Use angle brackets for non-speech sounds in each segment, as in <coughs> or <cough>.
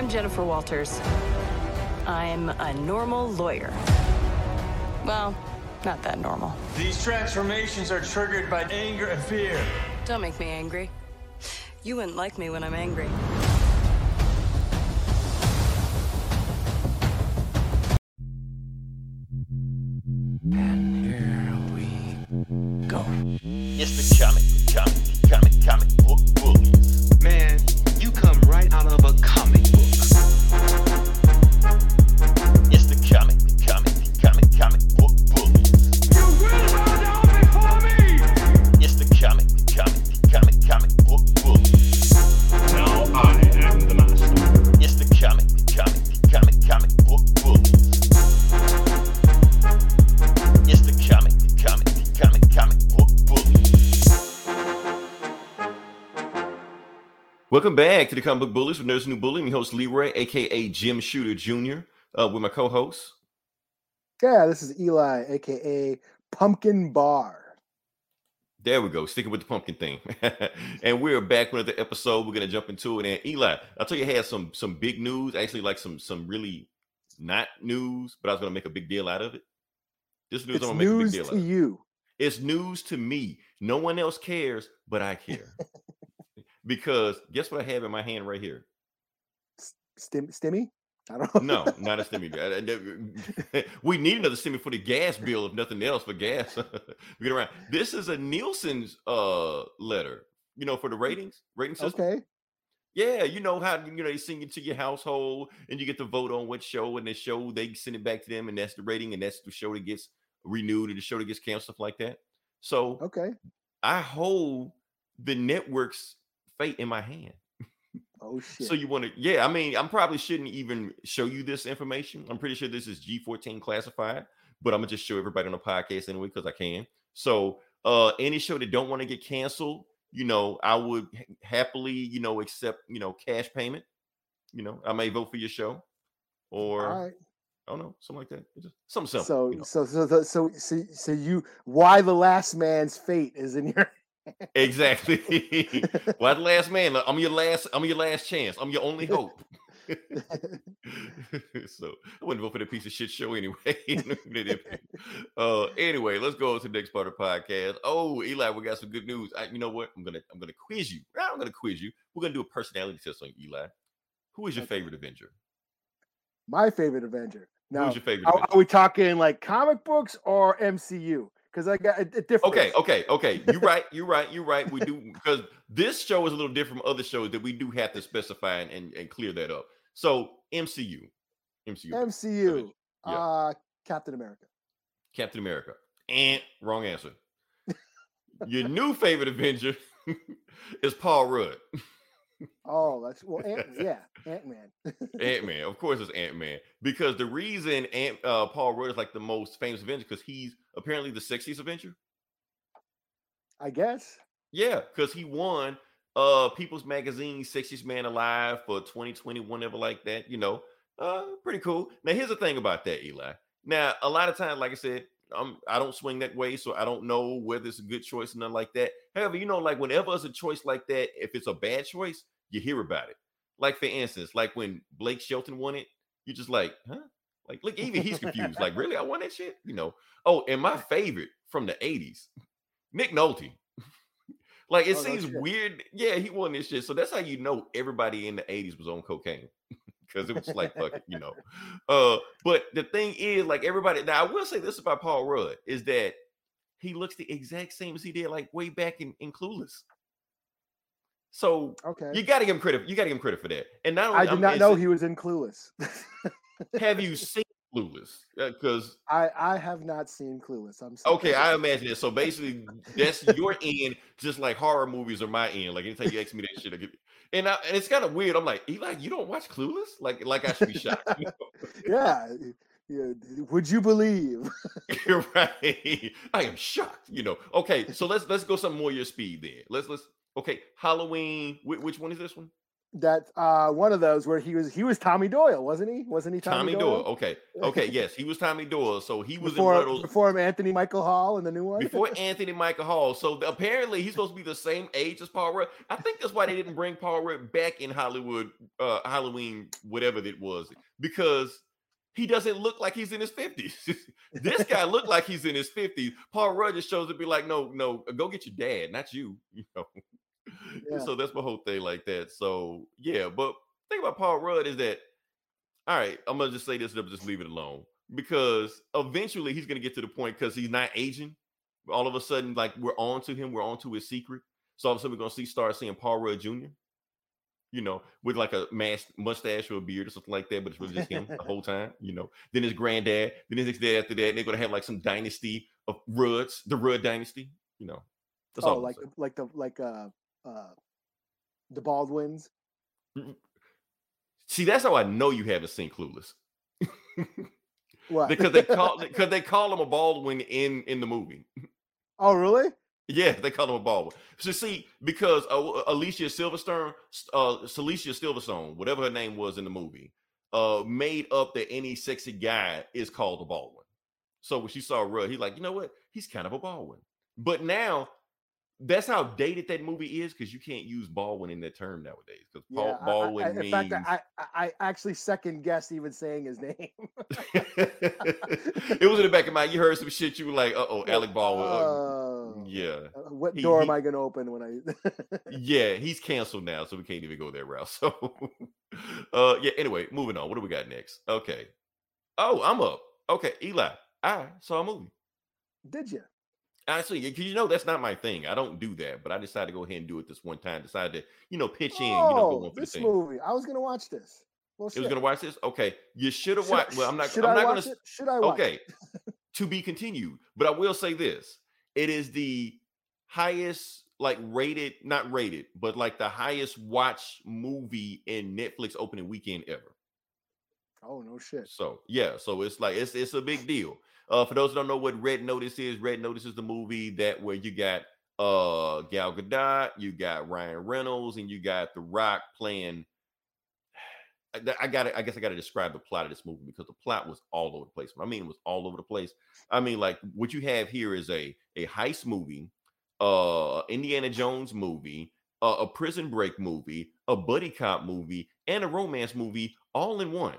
I'm Jennifer Walters. I'm a normal lawyer. Well, not that normal. These transformations are triggered by anger and fear. Don't make me angry. You wouldn't like me when I'm angry. Welcome back to the Comic Book Bullies with Nerds New Bully. I'm host Leroy, aka Jim Shooter Jr. Uh, with my co-host. Yeah, this is Eli, aka Pumpkin Bar. There we go, sticking with the pumpkin thing. <laughs> and we're back with another episode. We're gonna jump into it. And Eli, I'll tell you, I had some some big news. Actually, like some some really not news, but I was gonna make a big deal out of it. This news It's I'm gonna make a big deal to out of. you. It's news to me. No one else cares, but I care. <laughs> because guess what I have in my hand right here? Stim, stimmy? I don't know. No, not a stimmy. <laughs> We need another stimmy for the gas bill, if nothing else, for gas. we <laughs> get around. This is a Nielsen's uh letter, you know, for the ratings, rating system. Okay. Yeah, you know how you know they send it to your household and you get to vote on what show, and the show they send it back to them, and that's the rating, and that's the show that gets renewed, and the show that gets canceled, stuff like that. So Okay. I hold the network's fate in my hand. Oh <laughs> shit. So you want to? Yeah, I mean, I'm probably shouldn't even show you this information. I'm pretty sure this is G14 classified, but I'm gonna just show everybody on the podcast anyway because I can. So, uh, any show that don't want to get canceled, you know, I would ha- happily, you know, accept, you know, cash payment. You know, I may vote for your show, or right. I don't know, something like that. Just something simple. So, you know. so, so, so, so, so, so you, why the last man's fate is in your. Exactly. <laughs> Why the last man? I'm your last. I'm your last chance. I'm your only hope. <laughs> <laughs> so I wouldn't vote for the piece of shit show anyway. uh, anyway, let's go to the next part of the podcast. Oh, Eli, we got some good news. I, you know what? I'm gonna I'm gonna quiz you. I'm gonna quiz you. We're gonna do a personality test on Eli. Who is your Okay. favorite Avenger? My favorite Avenger. Now, Who's your favorite? are, Avenger? are we talking like comic books or MCU? Because I got it, it different. Okay, okay, okay. You're right. You're right. You're right. We do because this show is a little different from other shows that we do have to specify and, and, and clear that up. So MCU, MCU, MCU. Yeah. Uh, Captain America. Captain America. And wrong answer. Your new favorite Avenger <laughs> is Paul Rudd. <laughs> Oh, that's well, Ant, <laughs> yeah, Ant Man. <laughs> Ant Man, of course, it's Ant Man because the reason Ant uh, Paul Rudd is like the most famous Avenger because he's apparently the sexiest Avenger. I guess. Yeah, because he won uh People's Magazine Sexiest Man Alive for 2020, whenever like that, you know. Uh pretty cool. Now here's the thing about that, Eli. Now, a lot of times, like I said, I'm I don't swing that way, so I don't know whether it's a good choice or nothing like that. However, you know, like whenever it's a choice like that, if it's a bad choice, you hear about it. Like for instance, like when Blake Shelton won it, you're just like, huh? Like, look, even he's confused. like, really, I won that shit? You know. Oh, and my favorite from the 80s, Nick Nolte. like it Oh, seems weird. Yeah, he won this shit. So that's how you know everybody in the 80s was on cocaine. Because it was like fuck it, you know. Uh, but the thing is, like everybody now, I will say this about Paul Rudd is that he looks the exact same as he did like way back in, in Clueless. So Okay. you gotta give him credit. You gotta give him credit for that. And not only I did I'm- not know he was in Clueless. have you <laughs> seen Clueless? Because I I have not seen Clueless. I'm sorry. okay, I imagine it. So basically, that's your end, just like horror movies are my end. Like anytime you ask me that shit, I get and I, and it's kind of weird. I'm like, Eli, you don't watch Clueless? Like like I should be shocked. you know? <laughs> yeah. yeah. Would you believe? <laughs> You're right. I am shocked. You know. Okay, so let's let's go some more your speed then. Let's let's okay. Halloween. Which, which one is this one? That uh one of those where he was he was Tommy Doyle, wasn't he? Wasn't he Tommy, Tommy, Doyle. Okay. Okay. Yes, he was Tommy Doyle. So he was before in before Anthony Michael Hall in the new one. before <laughs> Anthony Michael Hall. So apparently he's supposed to be the same age as Paul Rudd. I think that's why they didn't bring Paul Rudd back in Hollywood, uh, Halloween, whatever it was, because he doesn't look like he's in his 50s. <laughs> this guy looked like he's in his 50s. Paul Rudd just shows up be like, no, no, go get your dad, not you. <laughs> You know. Yeah. So that's my whole thing like that. So yeah, but thing about Paul Rudd is that all right, I'm gonna just say this and just leave it alone because eventually he's gonna get to the point because he's not aging. All of a sudden, like we're on to him, we're on to his secret. So all of a sudden, we're gonna see start seeing Paul Rudd Jr. You know, with like a mask, mustache or a beard or something like that, but it's really just him the <laughs> whole time. You know, then his granddad, then his next dad after that, and they're gonna have like some dynasty of Rudds, the Rudd dynasty. You know, that's oh, like like the like uh uh the Baldwins. See, that's how I know you haven't seen Clueless <laughs> What? because they call <laughs> because they call him a Baldwin in in the movie. oh, really? Yeah, they call him a Baldwin. So see, because uh, Alicia Silverstone, uh, Celicia Silverstone, whatever her name was in the movie, uh, made up that any sexy guy is called a Baldwin. So when she saw Rudd, he's like, you know what? He's kind of a Baldwin. But now that's how dated that movie is because you can't use Baldwin in that term nowadays. Because Yeah. I- I- Baldwin I, in means fact, I, I actually second guessed even saying his <laughs> name. <laughs> it was in the back of my. Mind. You heard some shit. You were like, "Uh oh, Alec Baldwin." uh, Oh. yeah, Uh, what He- door he- am I going to open when I? <laughs> yeah, he's canceled now, so we can't even go that route. So, uh, yeah. Anyway, moving on. What do we got next? Okay. Oh, I'm up. Okay, Eli. I saw a movie. Did you? Honestly, because you know that's not my thing. I don't do that, but I decided to go ahead and do it this one time. Decided to, you know, pitch in. you know, Oh, go for this thing. movie. I was going to watch this. Well, It was gonna watch this. Okay, you should have watched. Well, I'm not. Should I'm I not watch gonna. it? Should I watch Okay, <laughs> to be continued. But I will say this: it is the highest, like rated, not rated, but like the highest watch movie in Netflix opening weekend ever. Oh no shit. So yeah, so it's like it's it's a big deal. Uh, for those who don't know what Red Notice is, Red Notice is the movie that where you got uh Gal Gadot, you got Ryan Reynolds, and you got The Rock playing. <sighs> I- I got I guess I got to describe the plot of this movie because the plot was all over the place. I mean, it was all over the place. I mean, like what you have here is a a heist movie, uh, Indiana Jones movie, uh, a prison break movie, a buddy cop movie, and a romance movie all in one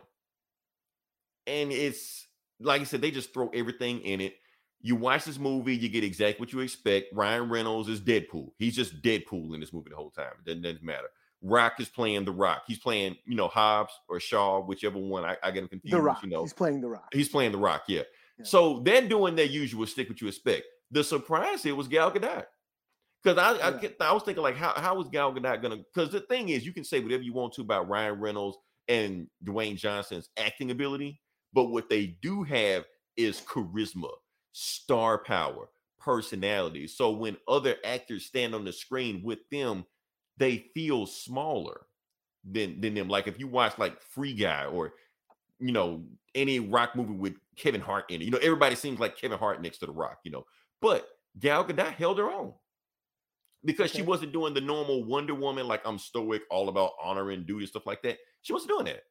and it's like I said, they just throw everything in it. You watch this movie, you get exactly what you expect. Ryan Reynolds is Deadpool. He's just Deadpool in this movie the whole time. It doesn't, doesn't matter. Rock is playing the Rock. He's playing, you know, Hobbs or Shaw, whichever one. I, I get him confused. The Rock. You know, He's playing The Rock. He's playing the Rock, yeah. Yeah. So they're doing their usual stick what you expect. The surprise here was Gal Gadot. Because I, I, Yeah. I was thinking, like, how, how is Gal Gadot gonna? Because the thing is, you can say whatever you want to about Ryan Reynolds and Dwayne Johnson's acting ability, but what they do have is charisma, star power, personality. So when other actors stand on the screen with them, they feel smaller than than them. Like if you watch like Free Guy or you know any rock movie with Kevin Hart in it, you know everybody seems like Kevin Hart next to the Rock, you know. But Gal Gadot held her own because she wasn't doing the normal Wonder Woman like I'm stoic, all about honor and duty stuff like that. She wasn't doing that.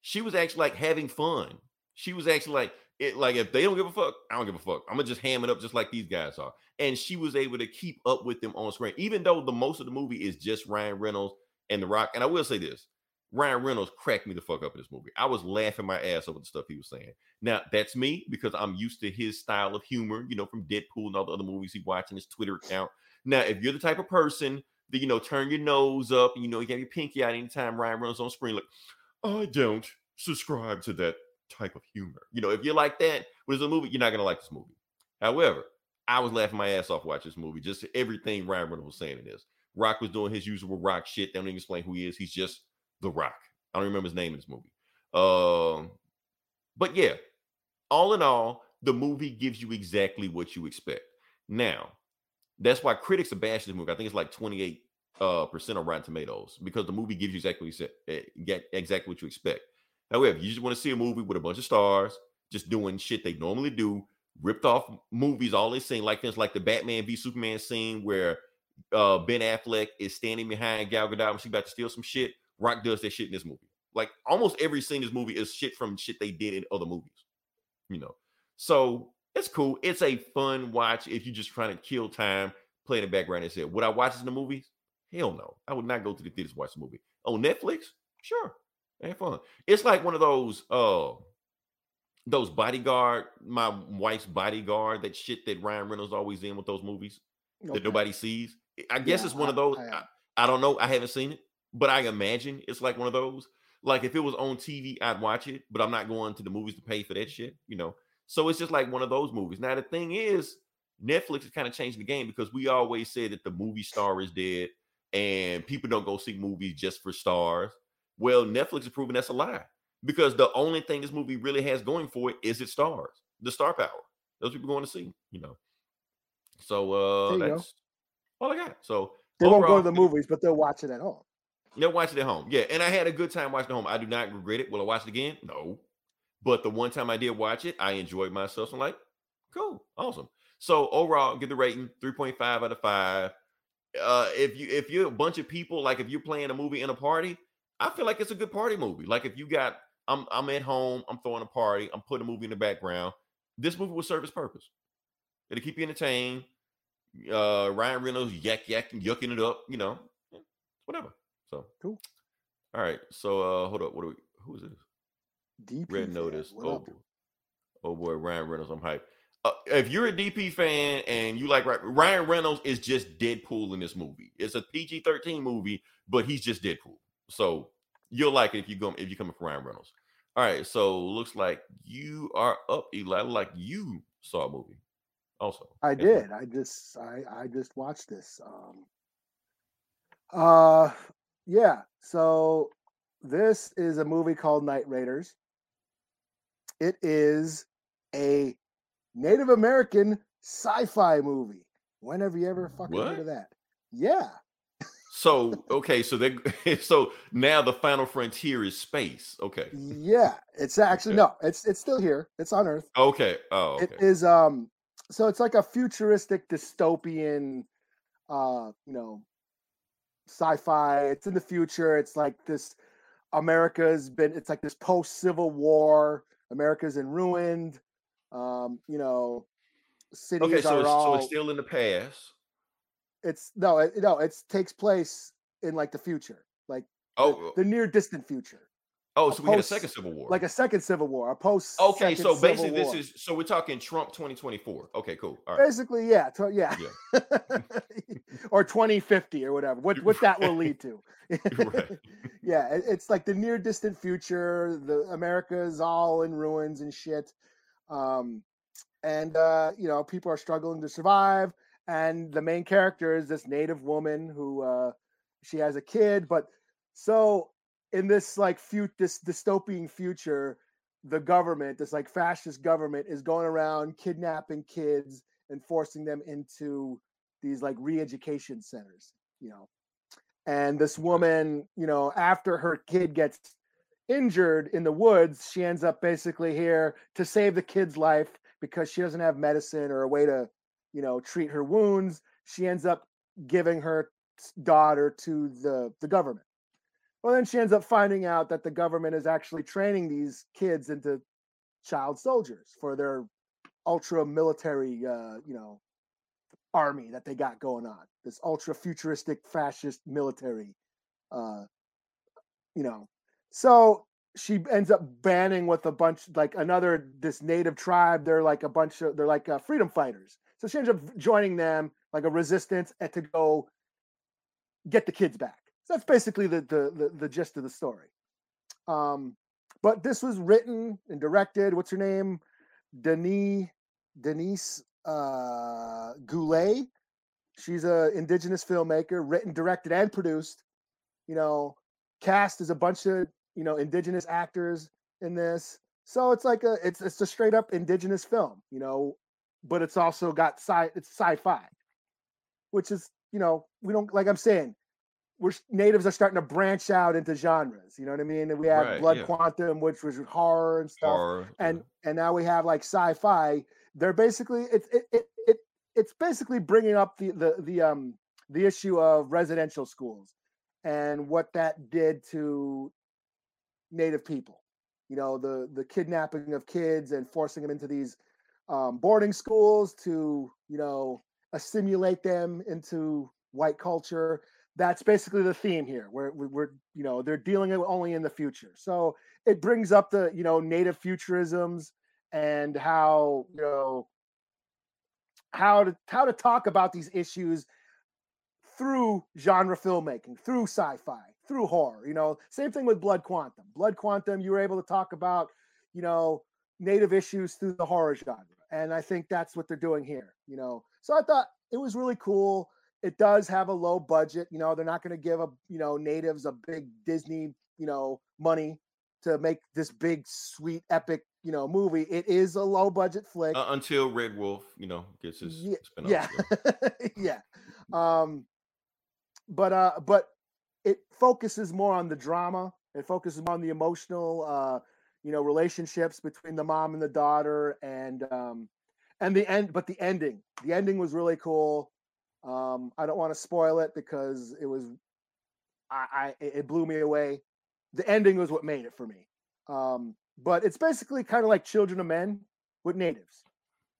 She was actually like having fun. She was actually like it. Like if they don't give a fuck, I don't give a fuck. I'm gonna just ham it up just like these guys are. And she was able to keep up with them on screen, even though the most of the movie is just Ryan Reynolds and The Rock. And I will say this: Ryan Reynolds cracked me the fuck up in this movie. I was laughing my ass over the stuff he was saying. Now that's me because I'm used to his style of humor, you know, from Deadpool and all the other movies he watching his Twitter account. Now, if you're the type of person that you know turn your nose up and you know you have your pinky out anytime Ryan Reynolds on screen, like I don't subscribe to that type of humor. You know, if you're like that with a movie, you're not gonna like this movie. However, I was laughing my ass off watching this movie. Just everything Ryan Reynolds was saying in this. Rock was doing his usual rock shit. They don't even explain who he is. He's just the Rock. I don't remember his name in this movie. Um, but yeah, all in all, the movie gives you exactly what you expect. Now, that's why critics are bashing this movie. I think it's like 28 uh percent on Rotten Tomatoes because the movie gives you exactly what you said, eh, exactly what you expect. However, you just want to see a movie with a bunch of stars just doing shit they normally do, ripped off movies, all they sing like things like the Batman v Superman scene where uh Ben Affleck is standing behind Gal Gadot when she about to steal some shit. Rock does that shit in this movie. Like almost every scene in this movie is shit from shit they did in other movies. You know, so it's cool. It's a fun watch if you're just trying to kill time, play in the background and say, Would I watch this in the movies? Hell no. I would not go to the theaters to watch the movie. On Netflix? Sure. Ain't fun. It's like one of those uh those bodyguard, my wife's bodyguard, that shit that Ryan Reynolds always in with those movies that nobody sees. I guess Yeah, it's one of those. I- I, I don't know. I haven't seen it, but I imagine it's like one of those. Like if it was on TV, I'd watch it, but I'm not going to the movies to pay for that shit, you know. So it's just like one of those movies. Now the thing is, Netflix is kind of changing the game because we always said that the movie star is dead and people don't go see movies just for stars. Well, Netflix is proving that's a lie because the only thing this movie really has going for it is its stars, the star power. Those people going to see, you know. So uh you go. that's all I got. So They won't go to the movies, but they'll watch it at home. They'll watch it at home. Yeah. And I had a good time watching at home. I do not regret it. Will I watch it again? No. But the one time I did watch it, I enjoyed myself. So I'm like, cool, awesome. So overall, give the rating 3.5 out of 5. Uh, if you if you're a bunch of people, like if you're playing a movie in a party, I feel like it's a good party movie. Like if you got I'm I'm at home, I'm throwing a party, I'm putting a movie in the background. This movie will serve its purpose. It'll keep you entertained. Uh Ryan Reynolds yak yakking, yucking it up, you know, yeah, whatever. So Cool. All right. So uh hold up. What do we who is this? DP Red Notice. what Oh up? boy. oh boy, Ryan Reynolds. I'm hyped. Uh, if you're a DP fan and you like Ryan Reynolds is just Deadpool in this movie. It's a PG-13 movie, but he's just Deadpool. So you'll like it if you go if you come from Ryan Reynolds. All right, so looks like you are up, Eli. Like you saw a movie, also. I did. I just I I just watched this. Um uh yeah, so this is a movie called Night Raiders. It is a Native American sci-fi movie. When have you ever fucking heard of that? Yeah. So okay, so they <laughs> so now the final frontier is space. Okay, Yeah. It's actually no, it's it's still here. It's on Earth. okay. Oh, okay. It is um so it's like a futuristic dystopian uh you know sci-fi. It's in the future. It's like this America's been it's like this post-civil war. America's in ruined. Um, you know, cities okay, so are it's, all so it's still in the past. It's no, it, no, it takes place in like the future, like the- Oh, the, near distant future. oh, a so we had a second civil war. Like a second civil war, a post Okay, so basically this is so we're talking Trump 2024. Okay, cool. All right. basically yeah to- yeah, <laughs> or 2050 or whatever what what that will lead to <laughs> <laughs> yeah it- it's like the near distant future the america's all in ruins and shit um and uh you know people are struggling to survive and the main character is this native woman who uh she has a kid but so in this like fut this dystopian future the government this like fascist government is going around kidnapping kids and forcing them into these like re-education centers you know? And this woman you know after her kid gets injured in the woods she ends up basically here to save the kid's life because she doesn't have medicine or a way to you know treat her wounds she ends up giving her daughter to the the government. Well then she ends up finding out that the government is actually training these kids into child soldiers for their ultra military uh you know army that they got going on this ultra futuristic fascist military uh you know. So she ends up banning with a bunch like another this native tribe they're like a bunch of they're like uh, freedom fighters so she ends up joining them like a resistance and to go get the kids back. So that's basically the the the, the gist of the story. Um but this was written and directed what's her name? Denise denise uh goulet. She's a indigenous filmmaker written directed and produced. You know cast is a bunch of you know indigenous actors in this. So it's like a it's it's a straight up indigenous film you know but it's also got sci it's sci-fi which is you know we don't like i'm saying we're natives are starting to branch out into genres you know what i mean and we have Right, blood yeah. quantum which was horror and stuff Horror, and yeah. and now we have like sci-fi they're basically it's it, it, it it's basically bringing up the the the um the issue of residential schools and what that did to native people. You know, the the kidnapping of kids and forcing them into these um, boarding schools to, you know, assimilate them into white culture. That's basically the theme here. We're, we're, you know, they're dealing only in the future. So it brings up the, you know, native futurisms and how, you know, how to how to talk about these issues through genre filmmaking, through sci-fi, through horror. You know, same thing with Blood Quantum. Blood Quantum, you were able to talk about, you know, native issues through the horror genre, and I think that's what they're doing here. You know, so I thought it was really cool. It does have a low budget. You know, they're not going to give a you know natives a big Disney you know money to make this big sweet epic you know movie. It is a low budget flick. Uh, until Red Wolf, you know, gets his yeah, spin-off. yeah. <laughs> yeah. Um, but uh, but it focuses more on the drama. It focuses more on the emotional, uh, you know, relationships between the mom and the daughter, and um, and the end. But the ending, the ending was really cool. Um, I don't want to spoil it because it was, I, I it blew me away. The ending was what made it for me. Um, but it's basically kind of like Children of Men with natives.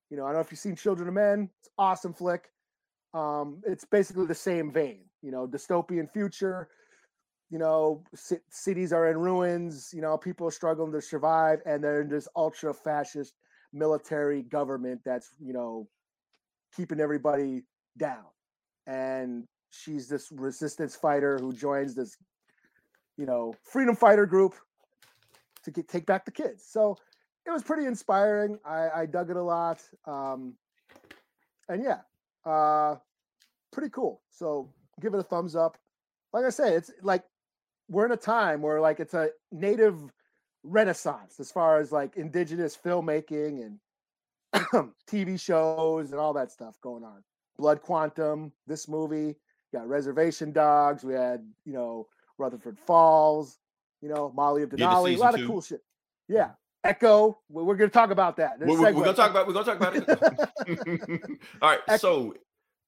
You know, I don't know if you've seen Children of Men. It's awesome flick. Um, it's basically the same vein. You know, dystopian future. You know, c- cities are in ruins. You know, people are struggling to survive, and they're in this ultra fascist military government that's you know keeping everybody down. And she's this resistance fighter who joins this, you know, freedom fighter group to get take back the kids. So it was pretty inspiring. I, I dug it a lot. Um, and yeah, uh, pretty cool. So give it a thumbs up. Like I said, it's like we're in a time where like it's a native renaissance as far as like indigenous filmmaking and <clears throat> TV shows and all that stuff going on. Blood Quantum, this movie, got Reservation Dogs. We had, you know, Rutherford Falls, you know, Molly of to Denali, a lot of cool shit. Yeah. Echo. We're, going to talk about that. We're, we're- we're gonna talk about we're gonna talk about it. <laughs> <laughs> All right, Ex- so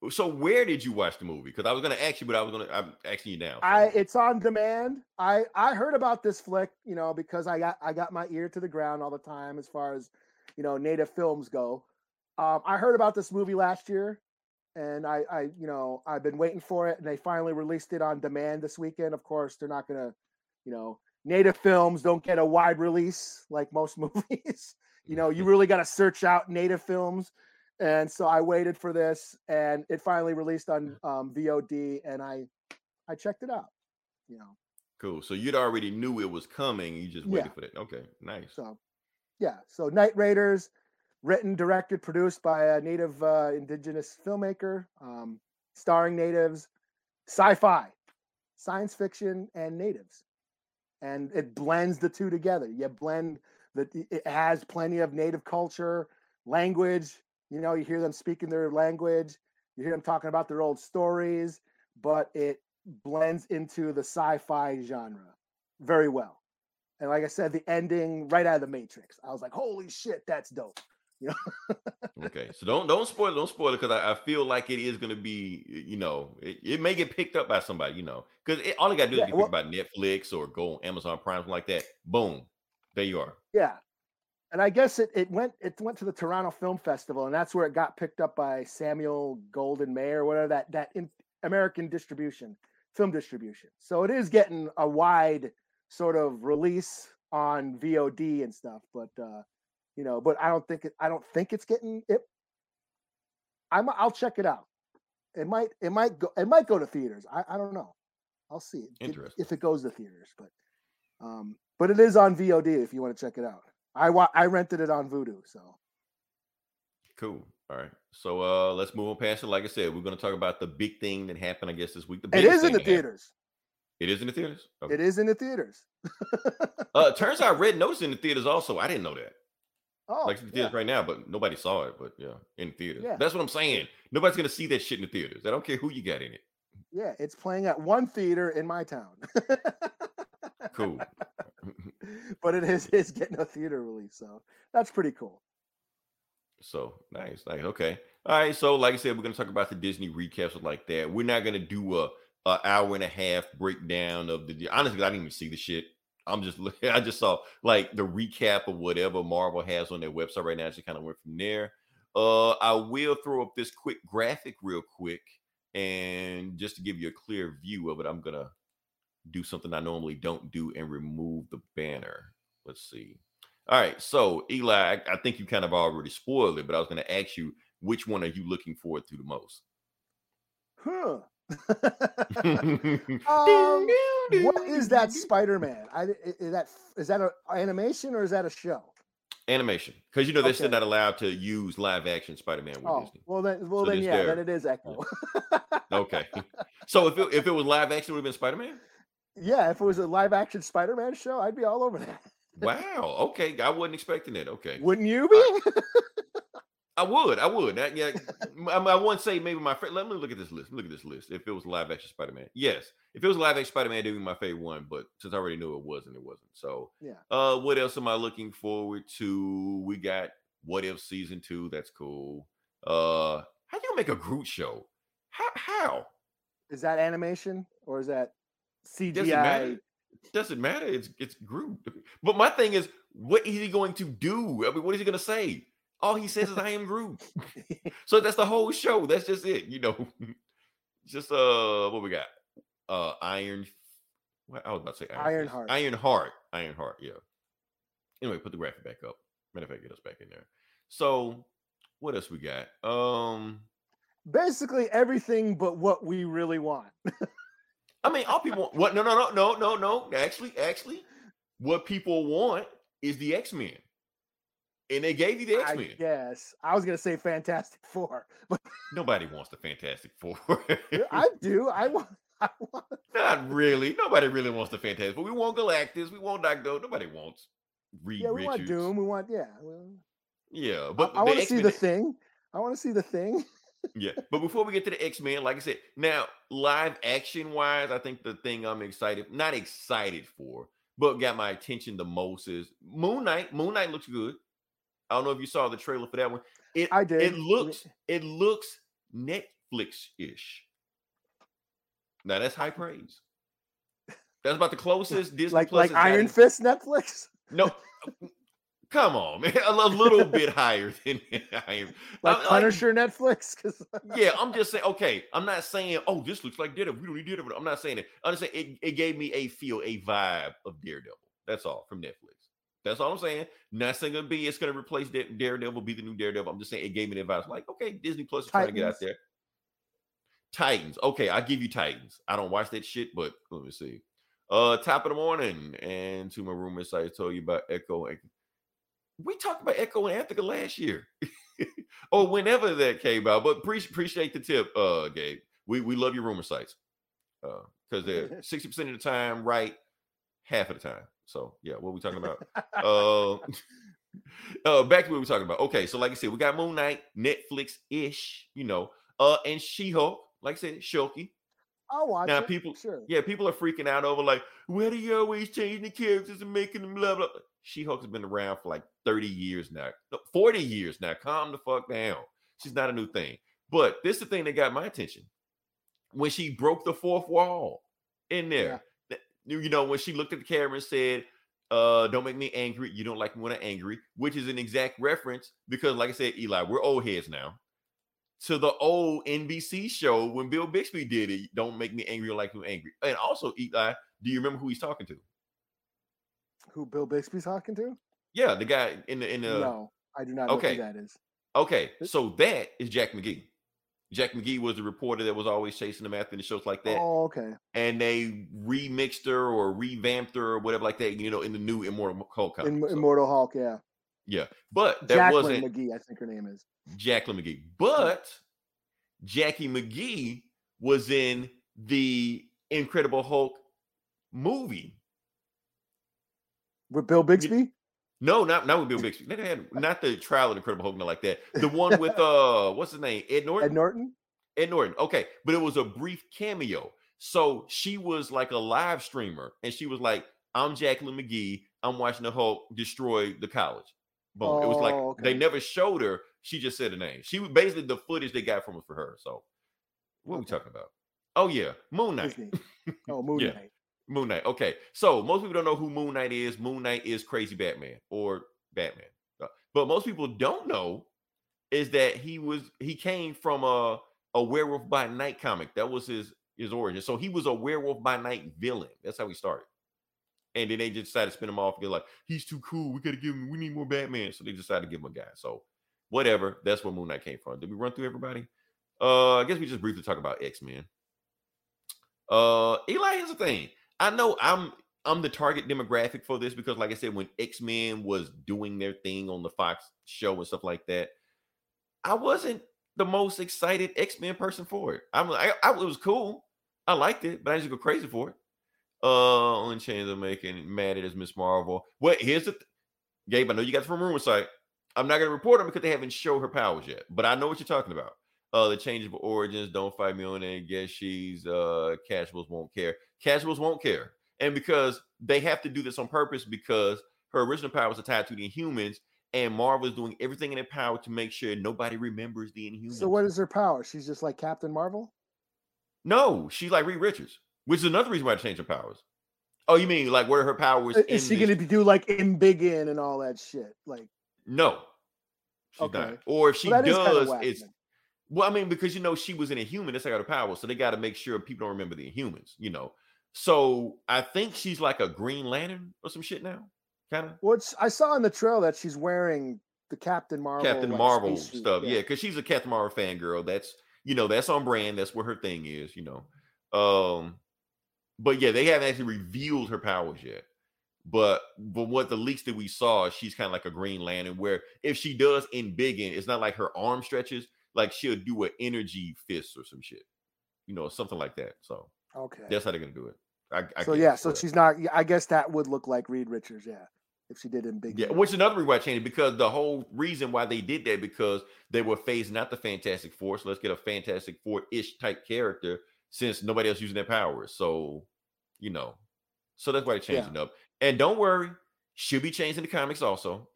so where did you watch the movie? Because I was gonna ask you, but I was gonna I'm asking you now. I it's on demand. I I heard about this flick, you know, because I got I got my ear to the ground all the time as far as you know native films go. Um, I heard about this movie last year, and I I you know I've been waiting for it, and they finally released it on demand this weekend. Of course, they're not gonna, you know, native films don't get a wide release like most <laughs> movies. you know, you really got to search out native films. And so I waited for this, and it finally released on um, VOD, and I I checked it out. You know, cool. So you'd already knew it was coming. You just waited Yeah. for it. Okay, nice. so yeah. So Night Raiders, written, directed, produced by a native uh, indigenous filmmaker, um, starring natives, sci-fi, science fiction, and natives, and it blends the two together. You blend that it has plenty of native culture, language. You know, you hear them speaking their language. You hear them talking about their old stories, but it blends into the sci-fi genre very well. And like I said, the ending right out of the Matrix, I was like, "Holy shit, that's dope!" <laughs> Okay, so don't don't spoil it. Don't spoil it because I, I feel like it is gonna be. You know, it, it may get picked up by somebody. You know, because all you gotta do Yeah, is get well- picked by Netflix or go on Amazon Prime like that. Boom, there you are. Yeah, and I guess it it went it went to the Toronto Film Festival, and that's where it got picked up by Samuel Goldwyn Mayer, whatever that that in, American distribution, film distribution. So it is getting a wide sort of release on VOD and stuff, but uh, you know, but I don't think it, I don't think it's getting it. I'm I'll check it out. It might it might go it might go to theaters. I, I don't know. I'll see it, Interesting. if it goes to theaters, but um, but it is on VOD if you want to check it out. I wa- I rented it on Vudu, so Cool. All right. So uh let's move on past it. Like I said, we're gonna talk about the big thing that happened, I guess, this week. The it is in the that happened. theaters. It is in the theaters. Okay. It is in the theaters. Uh <laughs> turns out Red Notice in the theaters also. I didn't know that. Oh, like in the theaters yeah. right now, but nobody saw it. But yeah, in the theaters. Yeah. That's what I'm saying. Nobody's gonna see that shit in the theaters. I don't care who you got in it. yeah, it's playing at one theater in my town. <laughs> Cool. <laughs> but it is it's getting a theater release, so that's pretty cool. So nice, nice. Okay. All right. So, like I said, we're gonna talk about the Disney recaps like that. We're not gonna do a an hour and a half breakdown of the. Honestly, I didn't even see the shit. I'm just looking. <laughs> I just saw like the recap of whatever Marvel has on their website right now. I just kind of went from there. Uh, I will throw up this quick graphic real quick, and just to give you a clear view of it, I'm gonna do something I normally don't do and remove the banner. Let's see. All right, so Eli, I, I think you kind of already spoiled it, but I was going to ask you which one are you looking forward to the most? Huh. <laughs> um, what is that Spider-Man? I, is that is that an animation or is that a show? Animation, because you know they're still not allowed to use live action Spider-Man with Oh, Disney. well then, well So then, yeah, then it is Echo. Okay, so if it, if it was live action, it would have been Spider-Man. Yeah, if it was a live-action Spider-Man show, I'd be all over that. Wow. Okay, I wasn't expecting it. Okay, Wouldn't you be? <laughs> I would. I would. That, yeah, I, I wouldn't say maybe my favorite. Let me look at this list. Look at this list. If it was live action Spider Man, yes. If it was live action Spider Man, it'd be my favorite one. But since I already knew it wasn't, it wasn't. So, Yeah. Uh, what else am I looking forward to? We got What If season two. That's cool. Uh, how do you make a Groot show? How? How? Is that animation or is that Does it matter? CGI? Doesn't matter. It's it's Groot. But my thing is, what is he going to do? I mean, what is he going to say? All he says is, "I am Groot." <laughs> so that's the whole show. That's just it. You know, <laughs> just uh, what we got? Uh, Iron. What I was about to say Iron. Ironheart. Iron Heart. Iron Heart. Yeah. Anyway, put the graphic back up. Matter of fact, get us back in there. So, what else we got? Um, Basically everything but what we really want. <laughs> I mean, all people what? No, no, no, no, no, no. Actually, actually, what people want is the X Men, and they gave you the X Men. Yes, I was gonna say Fantastic Four, <laughs> but Nobody wants the Fantastic Four. I <laughs> do. I want. I want. Not really. Nobody really wants the Fantastic Four. We want Galactus. We want Doctor. Nobody wants Reed Yeah, we want Doom. We want. Yeah. Yeah, but I, I want to see the thing. I want to see the thing. Yeah, but before we get to the X Men, like I said, now live action wise, I think the thing I'm excited, not excited for, but got my attention the most is Moon Knight. Moon Knight looks good. I don't know if you saw the trailer for that one. It I did. It looks it looks Netflix ish. Now that's high praise. That's about the closest <laughs> Disney like Plus like Iron Fist Netflix. No, <laughs> come on, man, <laughs> a little bit higher than <laughs> I am. Like I- I- Punisher Netflix. <laughs> Because yeah, I'm just saying. Okay, I'm not saying, oh, this looks like Daredevil. We don't need Daredevil. I'm not saying it. I'm just saying it, it gave me a feel, a vibe of Daredevil. That's all from Netflix. That's all I'm saying. Nothing gonna be it's gonna replace Daredevil, be the new Daredevil. I'm just saying it gave me the advice. Like, okay, Disney Plus is trying to get out there. Titans. Okay, I give you Titans. I don't watch that shit, but let me see. Uh, top of the morning, and to my roommates, I told you about Echo. and- We talked about Echo and Anthony last year, <laughs> or whenever that came out. But pre- appreciate the tip, uh, Gabe. We we love your rumor sites, uh, because they're <laughs> sixty percent of the time right, half of the time. So yeah, what we talking about? <laughs> uh, uh, back to what we were talking about. Okay, so like I said, we got Moon Knight, Netflix ish, you know, uh, and She Hulk. Like I said, Shoki. I'll watch Now it. people, Sure. yeah, people are freaking out over like, why do you always changing the characters and making them blah blah? She Hulk has been around for like 30 years now, no, 40 years now. Calm the fuck down. She's not a new thing. But this is the thing that got my attention. When she broke the fourth wall in there, th- you you know, when she looked at the camera and said, uh, don't make me angry. You don't like me when I'm angry, which is an exact reference because, like I said, Eli, we're old heads now. To the old NBC show when Bill Bixby did it, don't make me angry or like me angry. And also, Eli, do you remember who he's talking to? Who Bill Bixby's talking to? Yeah, the guy in the in the no, I do not know okay. who that is. Okay, so that is Jack McGee. Jack McGee was the reporter that was always chasing them after the shows like that. Oh, okay. And they remixed her or revamped her or whatever like that, you know, in the new Immortal Hulk comic. In, So, Immortal Hulk, yeah. yeah. But that Jacqueline wasn't McGee, I think her name is. Jacqueline McGee. But Jackie McGee was in the Incredible Hulk movie. With Bill Bixby? No, not not with Bill Bixby. Had <laughs> not the trial of the Incredible Hulk, not like that. The one with <laughs> uh, what's his name? Ed Norton. Ed Norton? Ed Norton. Okay, but it was a brief cameo. So she was like a live streamer, and she was like, "I'm Jacqueline McGee. I'm watching the Hulk destroy the college." Boom. it was like Oh, they never showed her. She just said the name. She was basically the footage they got from us for her. So, what are we talking about? Oh yeah, Moon Knight. <laughs> Oh, Moon Yeah. Knight. Moon Knight. Okay, so most people don't know who Moon Knight is. Moon Knight is Crazy Batman or Batman, Uh, but most people don't know is that he was he came from a a Werewolf by Night comic. That was his his origin. So he was a Werewolf by Night villain. That's how he started. And then they just decided to spin him off get like, he's too cool. We gotta give him. We need more Batman. So they decided to give him a guy. So whatever. That's where Moon Knight came from. Did we run through everybody? Uh, I guess we just briefly talk about X Men. Uh, Eli, here's the thing. I know I'm I'm the target demographic for this because, like I said, when X Men was doing their thing on the Fox show and stuff like that, I wasn't the most excited X Men person for it. I'm I, I it was cool. I liked it, but I didn't go crazy for it. Uh, on chains of making mad at as Miss Marvel. Well, here's the th- Gabe. I know you got from rumor site. I'm not gonna report them because they haven't shown her powers yet, but I know what you're talking about. Uh, the changeable origins. Don't fight me on it. Guess she's uh casuals won't care. Casuals won't care, and because they have to do this on purpose because her original powers are tied to the Inhumans, and Marvel is doing everything in their power to make sure nobody remembers the Inhumans. So what is her power? She's just like Captain Marvel. No, she's like Reed Richards, which is another reason why they changed her powers. Oh, you mean like where her powers? Is she in going to do like embiggen and all that shit? Like, No, she's Okay. not. Or if she well, that is kinda does, it's then. well, I mean, because you know she was an Inhuman, that's how her power. So they got to make sure people don't remember the Inhumans, you know. So I think she's like a Green Lantern or some shit now, kind of Which I saw in the trail that she's wearing the Captain Marvel. Captain like, Marvel stuff. Yeah, because she's a Captain Marvel fangirl. That's you know that's on brand. That's what her thing is, you know. Um, but yeah, they haven't actually revealed her powers yet. But but what the leaks that we saw, she's kind of like a Green Lantern. Where if she does embiggen, it's not like her arm stretches. Like she'll do an energy fist or some shit, you know, something like that. So Okay. that's how they're gonna do it. I, I so yeah, so she's not. I guess that would look like Reed Richards. Yeah, if she did in Big. Yeah, which is another reason why I changed because the whole reason why they did that because they were phasing out the Fantastic Four. So let's get a Fantastic Four ish type character since nobody else using their powers. So, you know, so that's why they're changing up. And don't worry, she'll be changing the comics also.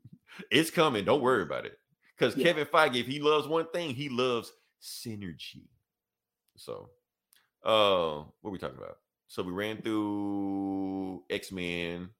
<laughs> it's coming. Don't worry about it. Because Yeah. Kevin Feige, if he loves one thing, he loves synergy. So, uh, what are we talking about? So we ran through X Men.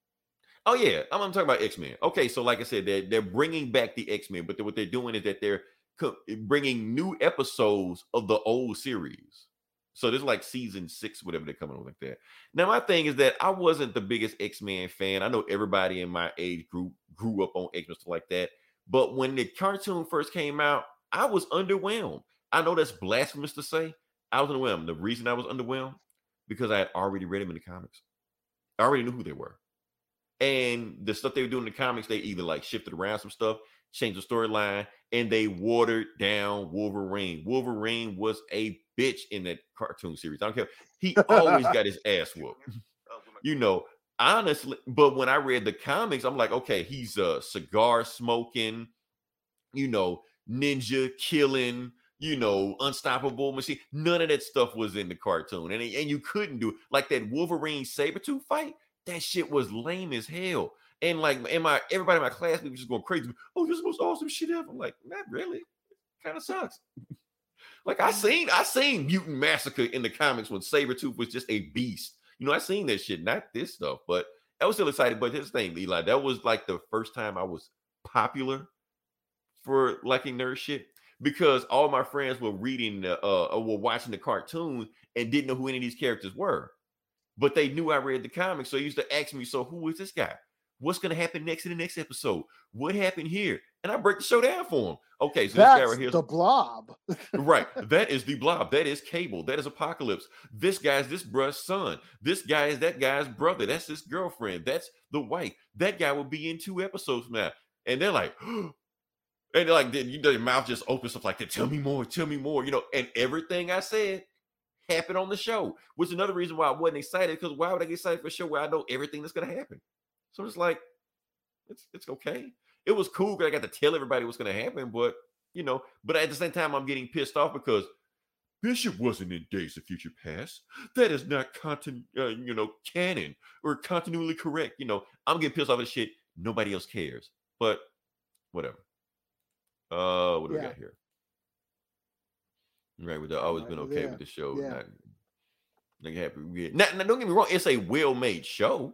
Oh yeah, I'm, I'm talking about X Men. Okay, so like I said, they're they're bringing back the X Men, but what they're doing is that they're co- bringing new episodes of the old series. So this is like season six, whatever they're coming on like that. Now my thing is that I wasn't the biggest X Men fan. I know everybody in my age group grew up on X Men stuff like that, but when the cartoon first came out, I was underwhelmed. I know that's blasphemous to say. I was underwhelmed. The reason I was underwhelmed because I had already read them in the comics. I already knew who they were. And the stuff they were doing in the comics, they either like shifted around some stuff, changed the storyline, and they watered down Wolverine. Wolverine was a bitch in that cartoon series. I don't care. He always got his ass <laughs> whooped. Oh, you know, honestly, but when I read the comics, I'm like, okay, he's a cigar smoking, you know, ninja killing, you know, unstoppable machine. None of that stuff was in the cartoon. And, and you couldn't do like that Wolverine Sabretooth fight. That shit was lame as hell. And like in my everybody in my class, was just going crazy. Oh, this is the most awesome shit ever. I'm like, not really. Kind of sucks. like I seen, I seen Mutant Massacre in the comics when Sabretooth was just a beast. You know, I seen that shit, not this stuff, but I was still excited. But this thing, Eli, that was like the first time I was popular for liking nerd shit because all my friends were reading the uh or were watching the cartoons and didn't know who any of these characters were. But they knew I read the comics. So they used to ask me, so who is this guy? What's gonna happen next in the next episode? What happened here? And I break the show down for them. Okay, so this guy right here is the Blob. right. <laughs> That is the blob. That is cable. That is apocalypse. This guy's this bruh's son. This guy is that guy's brother. That's his girlfriend. That's the wife. That guy will be in two episodes from now. And they're like, <gasps> and like, then you know, your mouth just opens stuff like that. Tell me more. Tell me more. You know, and everything I said happened on the show, which is another reason why I wasn't excited. Because why would I get excited for a show where I know everything that's gonna happen? So it's like, it's it's okay. It was cool because I got to tell everybody what's gonna happen, but you know, but at the same time, I'm getting pissed off because Bishop wasn't in Days of Future Past. That is not content, uh, you know, canon or continually correct. You know, I'm getting pissed off at shit. Nobody else cares, but whatever. Uh, what do we Yeah. got here? Right, with the always Right been okay there. with the show Yeah. not Like happy. Yeah. Now, now, don't get me wrong, it's a well-made show.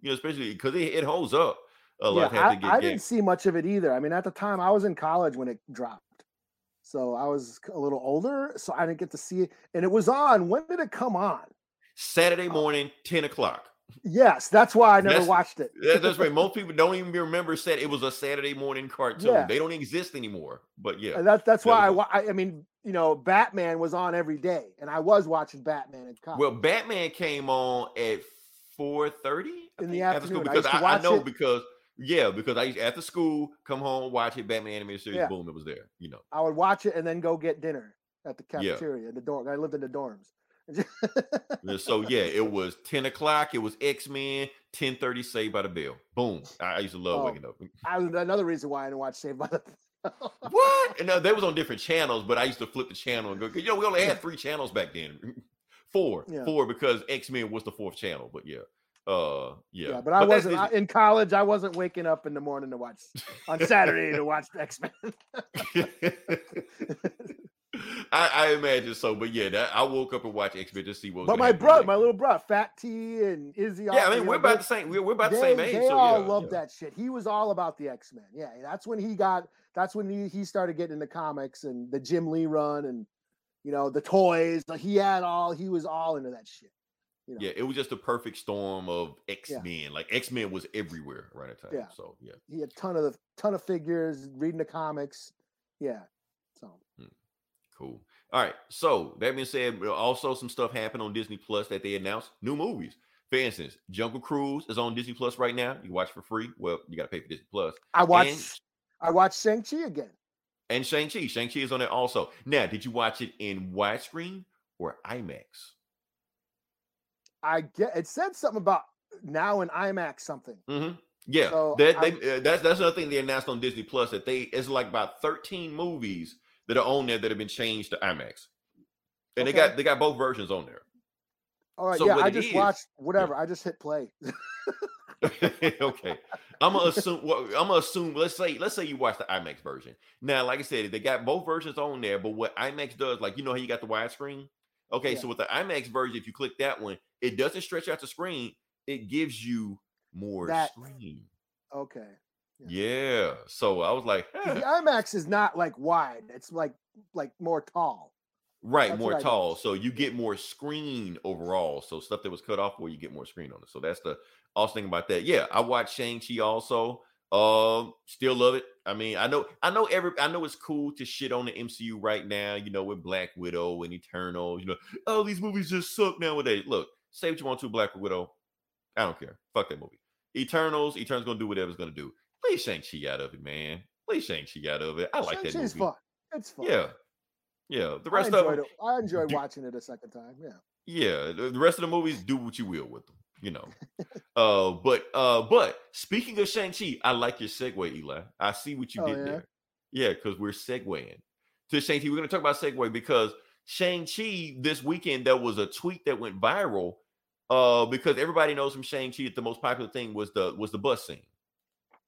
You know, especially because it, it holds up. A lot Yeah, I, I didn't see much of it either. I mean, at the time, I was in college when it dropped, so I was a little older, so I didn't get to see it. And it was on. When did it come on? Saturday morning, 10 o'clock. Yes, that's why I never That's- watched it. That- that's right. Most people don't even remember said it was a Saturday morning cartoon. Yeah. They don't exist anymore. But yeah. And that, that's that why I, I. I mean, you know, Batman was on every day, and I was watching Batman in college. Well, Batman came on at 4:30 In the school afternoon. I because to I, I know it- because yeah, because I used after school come home watch it Batman animated series. Yeah. Boom, it was there. You know. I would watch it and then go get dinner at the cafeteria in the dorm. I lived in the dorms. So yeah, it was 10 o'clock. It was X Men. 10:30 Saved by the Bell. Boom. I, I used to love Oh. waking up. <laughs> I was another reason why I didn't watch Saved by the Bell. What? And uh, they was on <laughs> different channels, but I used to flip the channel and go. You know, we only had three channels back then. <laughs> Four, Yeah. four because X Men was the fourth channel. But yeah, uh, yeah. Yeah, but I that's- wasn't I, in college. I wasn't waking up in the morning to watch on Saturday to watch X Men. <laughs> I, I imagine so, but yeah, that, I woke up and watched X Men to see what. But my brother, my little brother, Fat T and Izzy. all- yeah, I mean we're about the same. We're, we're about the same age. They so all yeah, loved yeah. that shit. He was all about the X Men. Yeah, that's when he got. That's when he, he started getting into comics and the Jim Lee run and you know the toys. Like he had all. He was all into that shit. You know? Yeah, it was just a perfect storm of X Men. Like X Men was everywhere right at the time. Yeah. So yeah, He had ton of the ton of figures, reading the comics. Yeah. Cool. All right. So that being said, also some stuff happened on Disney Plus that they announced new movies. For instance, Jungle Cruise is on Disney Plus right now. You can watch it for free. Well, you got to pay for Disney Plus. I watched. And- I watched Shang Chi again. And Shang Chi. Shang Chi is on there also. Now, did you watch it in widescreen or IMAX? I get. It said something about now in IMAX something. hmm Yeah, So that, they, uh, that's that's another thing they announced on Disney Plus that they it's like about thirteen movies that are on there that have been changed to IMAX, and they got they got both versions on there. All right. So yeah, I just is- watched whatever. I just hit play. <laughs> okay, I'm gonna assume. Well, I'm gonna assume. Let's say let's say you watch the IMAX version. Now, like I said, they got both versions on there. But what IMAX does, like you know how you got the widescreen. Okay, Yeah. so with the IMAX version, if you click that one, it doesn't stretch out the screen. It gives you more That- screen. okay. Yeah. So I was like, huh. The IMAX is not like wide. It's like like more tall. Right, That's more tall. So you get more screen overall. So stuff that was cut off where you get more screen on it. So that's the awesome thing about that. Yeah, I watched Shang-Chi also. Um, still love it. I mean, I know, I know every I know it's cool to shit on the MCU right now, you know, with Black Widow and Eternal, you know, oh, these movies just suck nowadays. Look, say what you want to, Black Widow. I don't care. Fuck that movie. Eternals, Eternals gonna do whatever it's gonna do. Leave Shang-Chi out of it, man. Leave Shang-Chi out of it. I like that movie. Shang-Chi's fun. It's fun. Yeah. Yeah. The rest of it. I enjoyed do- watching it a second time. Yeah. yeah the the rest of the movies do what you will with them you know <laughs> uh but uh but speaking of shang-chi i like your segue eli i see what you Oh, did yeah? there yeah because we're segueing to shang-chi we're going to talk about segue because shang-chi this weekend there was a tweet that went viral uh because everybody knows from shang-chi that the most popular thing was the was the bus scene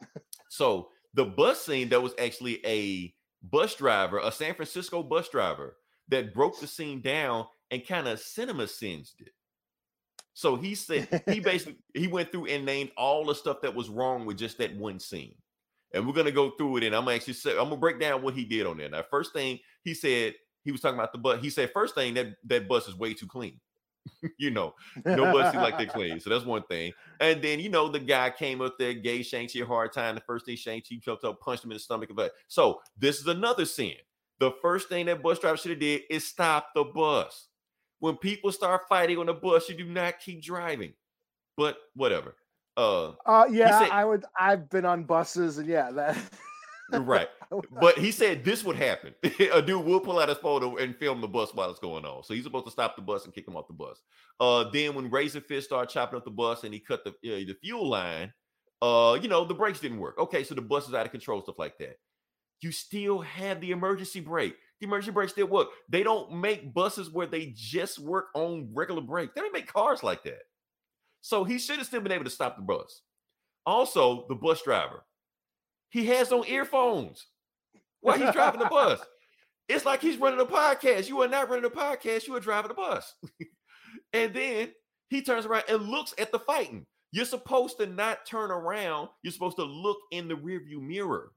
<laughs> so the bus scene that was actually a bus driver a san francisco bus driver that broke the scene down and kind of cinema singed it. So he said he <laughs> basically he went through and named all the stuff that was wrong with just that one scene. And we're gonna go through it and I'm gonna actually say I'm gonna break down what he did on there. Now, first thing he said, he was talking about the bus. He said, first thing that that bus is way too clean. You know, <laughs> no bus like they clean. So that's one thing. And then you know the guy came up there, gave Shang-Chi a hard time. The first thing Shang-Chi jumped up, punched him in the stomach. But so this is another sin. The first thing that bus driver should have did is stop the bus. When people start fighting on the bus, you do not keep driving. But whatever. Uh Uh, yeah, said- I would. I've been on buses, and yeah, that. <laughs> right. <laughs> But he said this would happen. <laughs> a dude will pull out his photo and film the bus while it's going on. So he's supposed to stop the bus and kick him off the bus. Uh, then when Razor Fist started chopping up the bus and he cut the uh, the fuel line, uh, you know the brakes didn't work. Okay, so the bus is out of control, stuff like that. You still have the emergency brake. The emergency brake still work. They don't make buses where they just work on regular brakes. They don't make cars like that. So he should have still been able to stop the bus. Also, the bus driver, he has on earphones while he's driving the <laughs> bus. It's like he's running a podcast. You are not running a podcast, you are driving a bus. <laughs> And then he turns around and looks at the fighting. You're supposed to not turn around. You're supposed to look in the rearview mirror.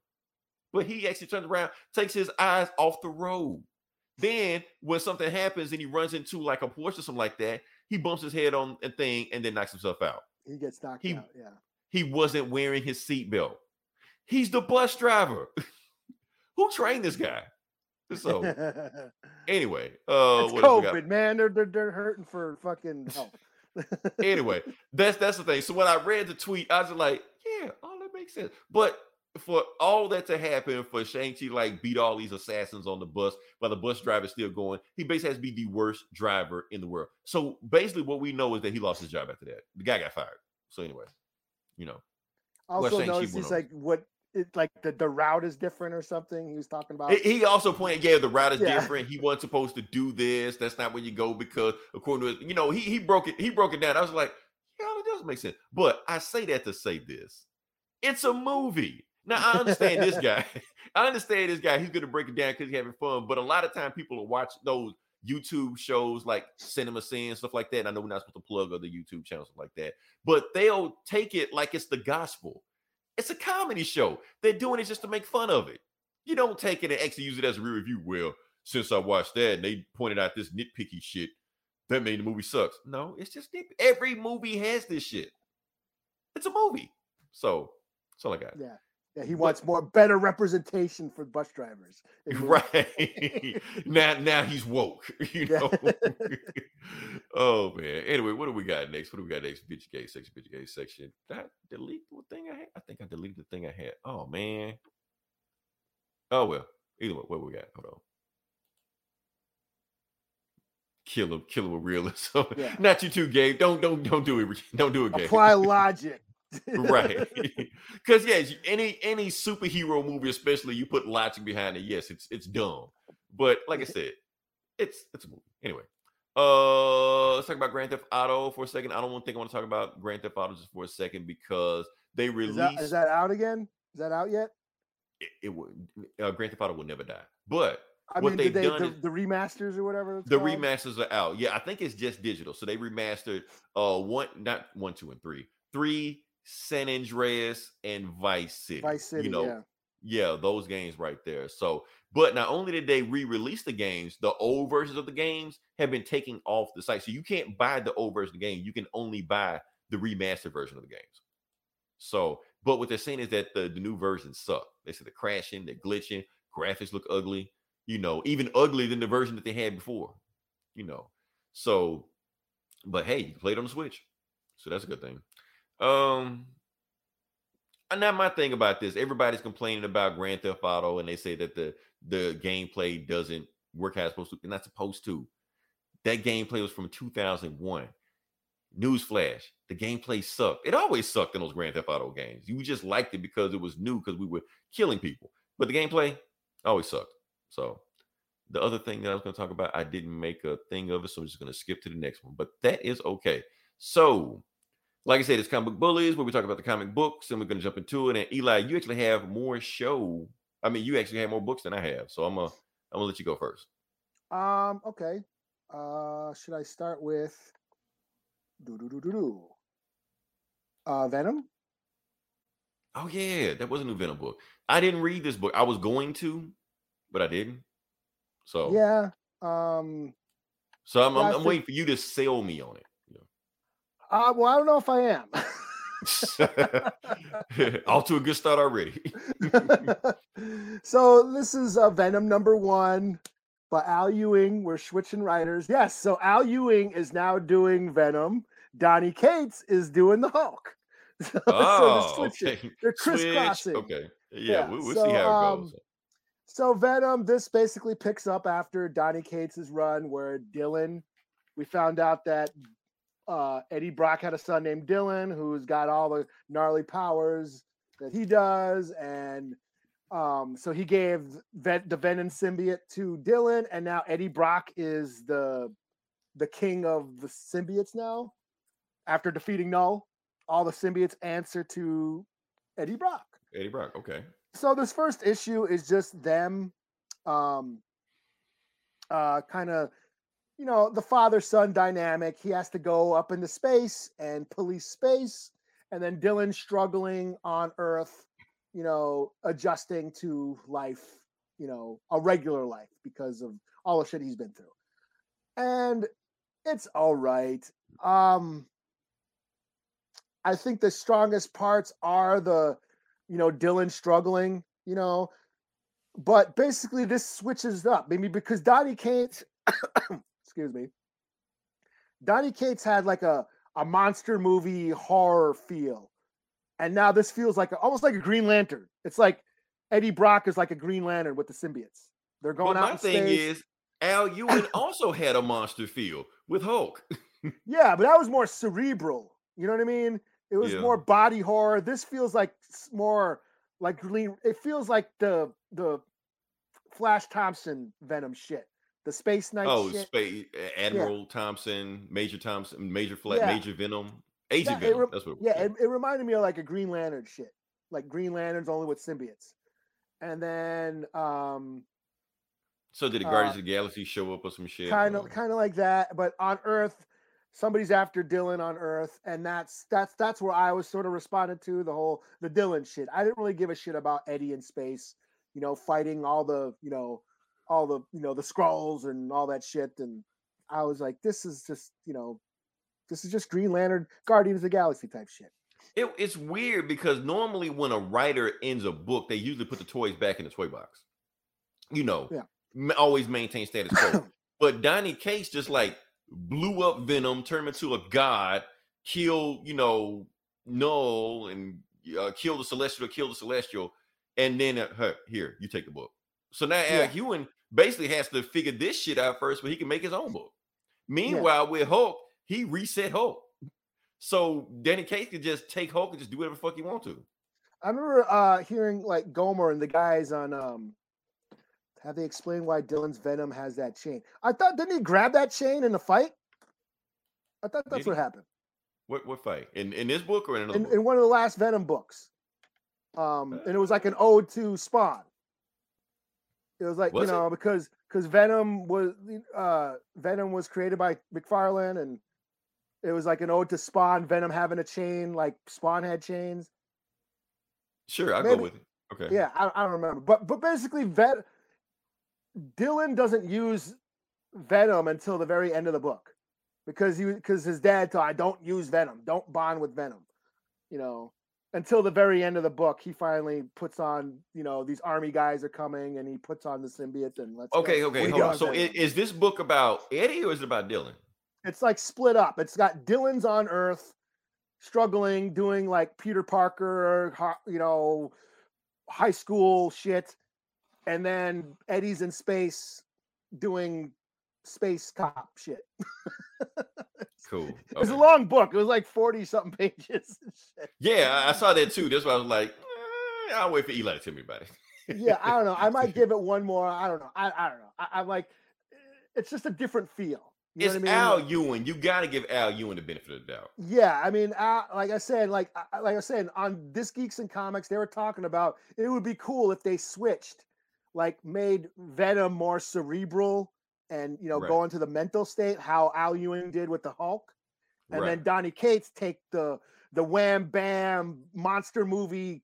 But he actually turns around, takes his eyes off the road. Then when something happens and he runs into like a Porsche or something like that, he bumps his head on a thing and then knocks himself out. He gets knocked He- out. Yeah. He wasn't wearing his seatbelt. He's the bus driver. <laughs> Who trained this guy? So <laughs> anyway, uh it's what else we got? COVID, man. They're, they're they're hurting for fucking help. <laughs> anyway, that's that's the thing. So when I read the tweet, I was like, yeah, all that makes sense. But for all that to happen, for Shang-Chi like beat all these assassins on the bus while the bus driver's still going, he basically has to be the worst driver in the world. So basically, what we know is that he lost his job after that. The guy got fired. So anyway, you know, also Shang-Chi noticed went he's on. like what it like the, the route is different or something. He was talking about He- also pointed, yeah, the route is Yeah. different. He wasn't supposed to do this. That's not where you go because according to his, you know, he he broke it, he broke it down. I was like, yeah, it does make sense. But I say that to say this. It's a movie. Now I understand this guy. <laughs> <laughs> I understand this guy. He's gonna break it down because he's having fun. But a lot of time people will watch those YouTube shows like Cinema Sin, stuff like that. And I know we're not supposed to plug other YouTube channels like that, but they'll take it like it's the gospel. It's a comedy show. They're doing it just to make fun of it. You don't take it and actually use it as a real review. Well, since I watched that and they pointed out this nitpicky shit, that made the movie sucks. No, it's just every movie has this shit. It's a movie. So that's all I got. yeah. Yeah, he wants more better representation for bus drivers. <laughs> Right. <laughs> now now he's woke, <laughs> you Yeah. know. oh man. Anyway, what do we got next? What do we got next? Bitch gay section, bitch gay section. That I delete the thing I had? I think I deleted the thing I had. Oh man. Oh well. Either way, what we got? Hold on. Kill him, kill him with realism. Yeah. Not you too, Gabe. Don't don't don't do it. Don't do it, Gabe Apply logic. Right <laughs> <laughs> because yes any any superhero movie especially you put logic behind it yes it's it's dumb but like i said it's it's a movie anyway uh let's talk about grand theft auto for a second i don't want to think i want to talk about grand theft auto just for a second because they Is released that, is that out again? Is that out yet? it, it will uh, grand theft auto will never die but I What mean, they've they done the, is- the remasters or whatever? the called? remasters are out yeah i think it's just digital so they remastered uh one not one two and three three san andreas and vice city Vice City. you know yeah. Yeah, those games right there. So, but not only did they re-release the games, the old versions of the games have been taken off the site. So you can't buy the old version of the game. You can only buy the remastered version of the games. So, but what they're saying is that the, the new versions suck. They said they're crashing, they're glitching, graphics look ugly, you know, even uglier than the version that they had before, you know. So, but hey, you can play it on the Switch. So that's a good thing. Um, and now my thing about this, everybody's complaining about Grand Theft Auto, and they say that the the gameplay doesn't work how it's supposed to. It's not supposed to. That gameplay was from 2001. Newsflash: the gameplay sucked. It always sucked in those Grand Theft Auto games. You just liked it because it was new, because we were killing people. But the gameplay always sucked. So the other thing that I was going to talk about, I didn't make a thing of it, so I'm just going to skip to the next one. But that is okay. So like I said, it's comic book bullies where we talk about the comic books and we're gonna jump into it. And Eli, you actually have more show. I mean, you actually have more books than I have. So I'm gonna I'm gonna let you go first. Um. Okay. Uh. Should I start with? Do do do do do. Uh, Venom. Oh yeah, that was a new Venom book. I didn't read this book. I was going to, but I didn't. So Yeah. Um. so I'm, I'm, I'm waiting for you to sell me on it. Uh, well, I don't know if I am. <laughs> Off to a good start already. <laughs> so this is uh, Venom number one by Al Ewing. We're switching writers. Yes, so Al Ewing is now doing Venom. Donny Cates is doing the Hulk. <laughs> So, oh, so they're switching. okay. They're Switch. crisscrossing. Okay. Yeah, Yeah, we'll, we'll so, see how it goes. um, So Venom, this basically picks up after Donny Cates' run, where Dylan, we found out that uh, Eddie Brock had a son named Dylan who's got all the gnarly powers that he does, and um, so he gave Ven- the Venom symbiote to Dylan, and now Eddie Brock is the the king of the symbiotes now. After defeating Null, all the symbiotes answer to Eddie Brock Eddie Brock. Okay. so this first issue is just them um uh kind of you know, the father son dynamic. He has to go up into space and police space, and then Dylan struggling on Earth, you know, adjusting to life, you know, a regular life because of all the shit he's been through. And it's all right. Um I think the strongest parts are the, you know, Dylan struggling, you know, but basically this switches up maybe because Donny Cates, <coughs> excuse me, Donny Cates had like a a monster movie horror feel, and now this feels like a, almost like a Green Lantern. It's like Eddie Brock is like a Green Lantern with the symbiotes. They're going But out. my in thing space. is, Al Ewing also had a monster feel with Hulk. <laughs> Yeah, but that was more cerebral. You know what I mean? It was Yeah. more body horror. This feels like more like green. It feels like the the Flash Thompson Venom shit, the Space Knight Oh, shit. Space Admiral Thompson, Major Thompson, Major Flat, Yeah. Major Venom, Agent Yeah, it Venom. rem- That's what. It was yeah, it, it reminded me of like a Green Lantern shit, like Green Lanterns only with symbiotes. And then um so did the uh, Guardians of the Galaxy show up or some shit? kind of kind of like that but on earth somebody's after dylan on earth and that's that's that's where i was sort of responded to the whole the dylan shit i didn't really give a shit about eddie in space you know fighting all the you know all the you know the Skrulls and all that shit and i was like this is just you know this is just green lantern guardians of the galaxy type shit It, it's weird because normally when a writer ends a book, they usually put the toys back in the toy box. You know, Yeah. always maintain status quo. <coughs> but Donny Cates just like blew up Venom, turned into a god, killed, you know, Null and uh, killed the Celestial, killed the Celestial, and then uh, here, you take the book. So now Al Yeah. Ewing basically has to figure this shit out first, but he can make his own book. Meanwhile, with Hulk, he reset Hulk. So Donny Cates could just take Hulk and just do whatever the fuck he want to. i remember uh hearing like gomer and the guys on um have they explained why dylan's venom has that chain i thought didn't he grab that chain in the fight i thought that's what happened What what fight? In in this book or in another in, book? in one of the last Venom books. Um, and it was like an ode to Spawn. It was like Was you it? know because because Venom was uh Venom was created by McFarlane and it was like an ode to Spawn. Venom having a chain like Spawn had chains. Sure, I'll maybe- go with it. Okay. Yeah, I, I don't remember, but but basically, Vet Dylan doesn't use Venom until the very end of the book because he because his dad told I don't use Venom, don't bond with Venom, you know. Until the very end of the book, he finally puts on, you know, these army guys are coming, and he puts on the symbiote and let's. go. Okay, okay, hold on. So is this book about Eddie or is it about Dylan? it's like split up. It's got Dylan's on Earth, struggling, doing like Peter Parker, you know, high school shit, and then Eddie's in space doing space cop shit. Cool. <laughs> It's a long book. It was like forty something <laughs> pages. Yeah, I, saw that too. That's why I was like, eh, I'll wait for Eli to tell me about it. yeah, I don't know. I might <laughs> give it one more. I don't know. I, I don't know. I, I'm like, it's just a different feel. You it's know what I mean? Al Ewing. You got to give Al Ewing the benefit of the doubt. Yeah, I mean, uh, like I said, like like I said on this Geeks and Comics, they were talking about it would be cool if they switched, like made Venom more cerebral and you know Right. go into the mental state, how Al Ewing did with the Hulk, and then Donny Cates take the the wham bam monster movie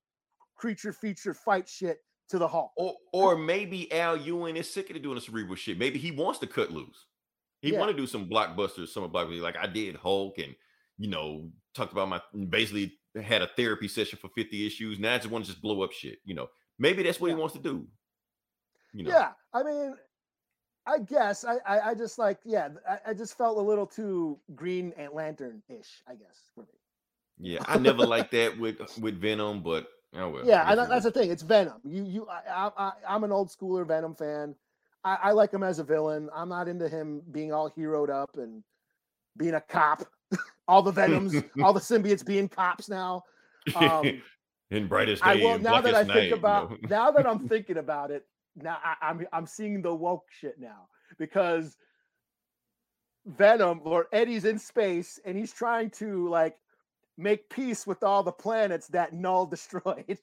creature feature fight shit to the Hulk. Or or maybe Al Ewing is sick of doing the cerebral shit. Maybe he wants to cut loose. He Yeah. want to do some blockbusters, some blockbusters like I did Hulk, and you know talked about my basically had a therapy session for fifty issues. Now I just want to just blow up shit. You know, maybe that's what Yeah. he wants to do. You know, Yeah, I mean, I guess I I, I just like yeah, I, I just felt a little too Green Lantern ish. I guess for me. yeah. I never liked that with with Venom, but oh well. Yeah, I and that's the thing. It's Venom. You, you, I, I, I'm an old schooler Venom fan. I, I like him as a villain. I'm not into him being all heroed up and being a cop. <laughs> all the Venoms, <laughs> all the symbiotes being cops now. <laughs> Um, in brightest I day, will and now that I blackest think night, you about know? now that I'm thinking about it. Now I, I'm I'm seeing the woke shit now because Venom or Eddie's in space and he's trying to like make peace with all the planets that Null <laughs> destroyed.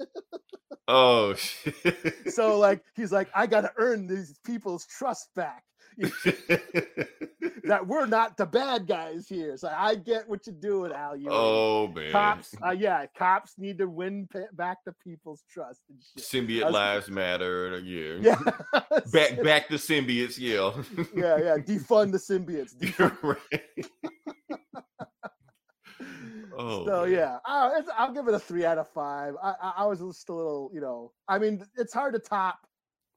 oh shit. so like <laughs> he's like i gotta earn these people's trust back <laughs> that we're not the bad guys here. So I get what you're doing, Al. You Oh man, cops, uh, yeah, cops need to win pa- back the people's trust and shit. symbiote That's- lives matter. Yeah, Yeah, <laughs> back <laughs> back the symbiotes. Yeah, yeah, yeah. Defund the symbiotes. Defund. Right. Oh, so man. yeah, I, it's, I'll give it a three out of five. I, I, I was just a little, you know, I mean, it's hard to top.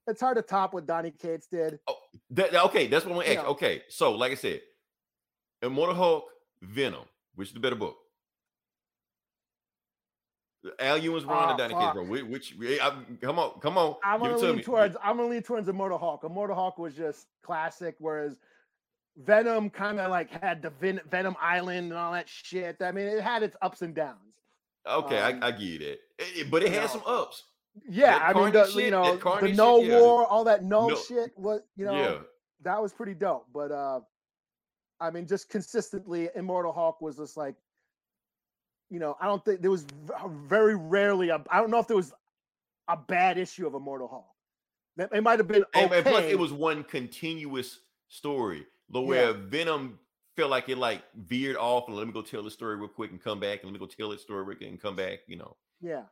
It's hard to top what Donny Cates did. That, that- okay, that's what I'm gonna ask. Yeah. Okay, so like I said, Immortal Hulk, Venom, which is the better book? Al Ewing's run Oh, or Donny fuck. Cates run? Which, which I- come on, come on, I'm gonna it to lean me. towards. I'm gonna lean towards Immortal Hulk. Immortal Hulk was just classic, whereas Venom kind of like had the Ven- Venom Island and all that shit. I mean, it had its ups and downs. Okay, um, I, I get it, eh, but it had know, some ups. Yeah, I mean, the, you know, the no shit, yeah. war, all that no, No. shit. was, you know, yeah, that was pretty dope. But uh, I mean, just consistently, Immortal Hulk was just like, you know, I don't think there was very rarely. I I don't know if there was a bad issue of Immortal Hulk. That- It might have been okay. and plus it was one continuous story. The Yeah. where Venom felt like it like veered off and let me go tell the story real quick and come back and let me go tell the story real quick and come back. You know, yeah.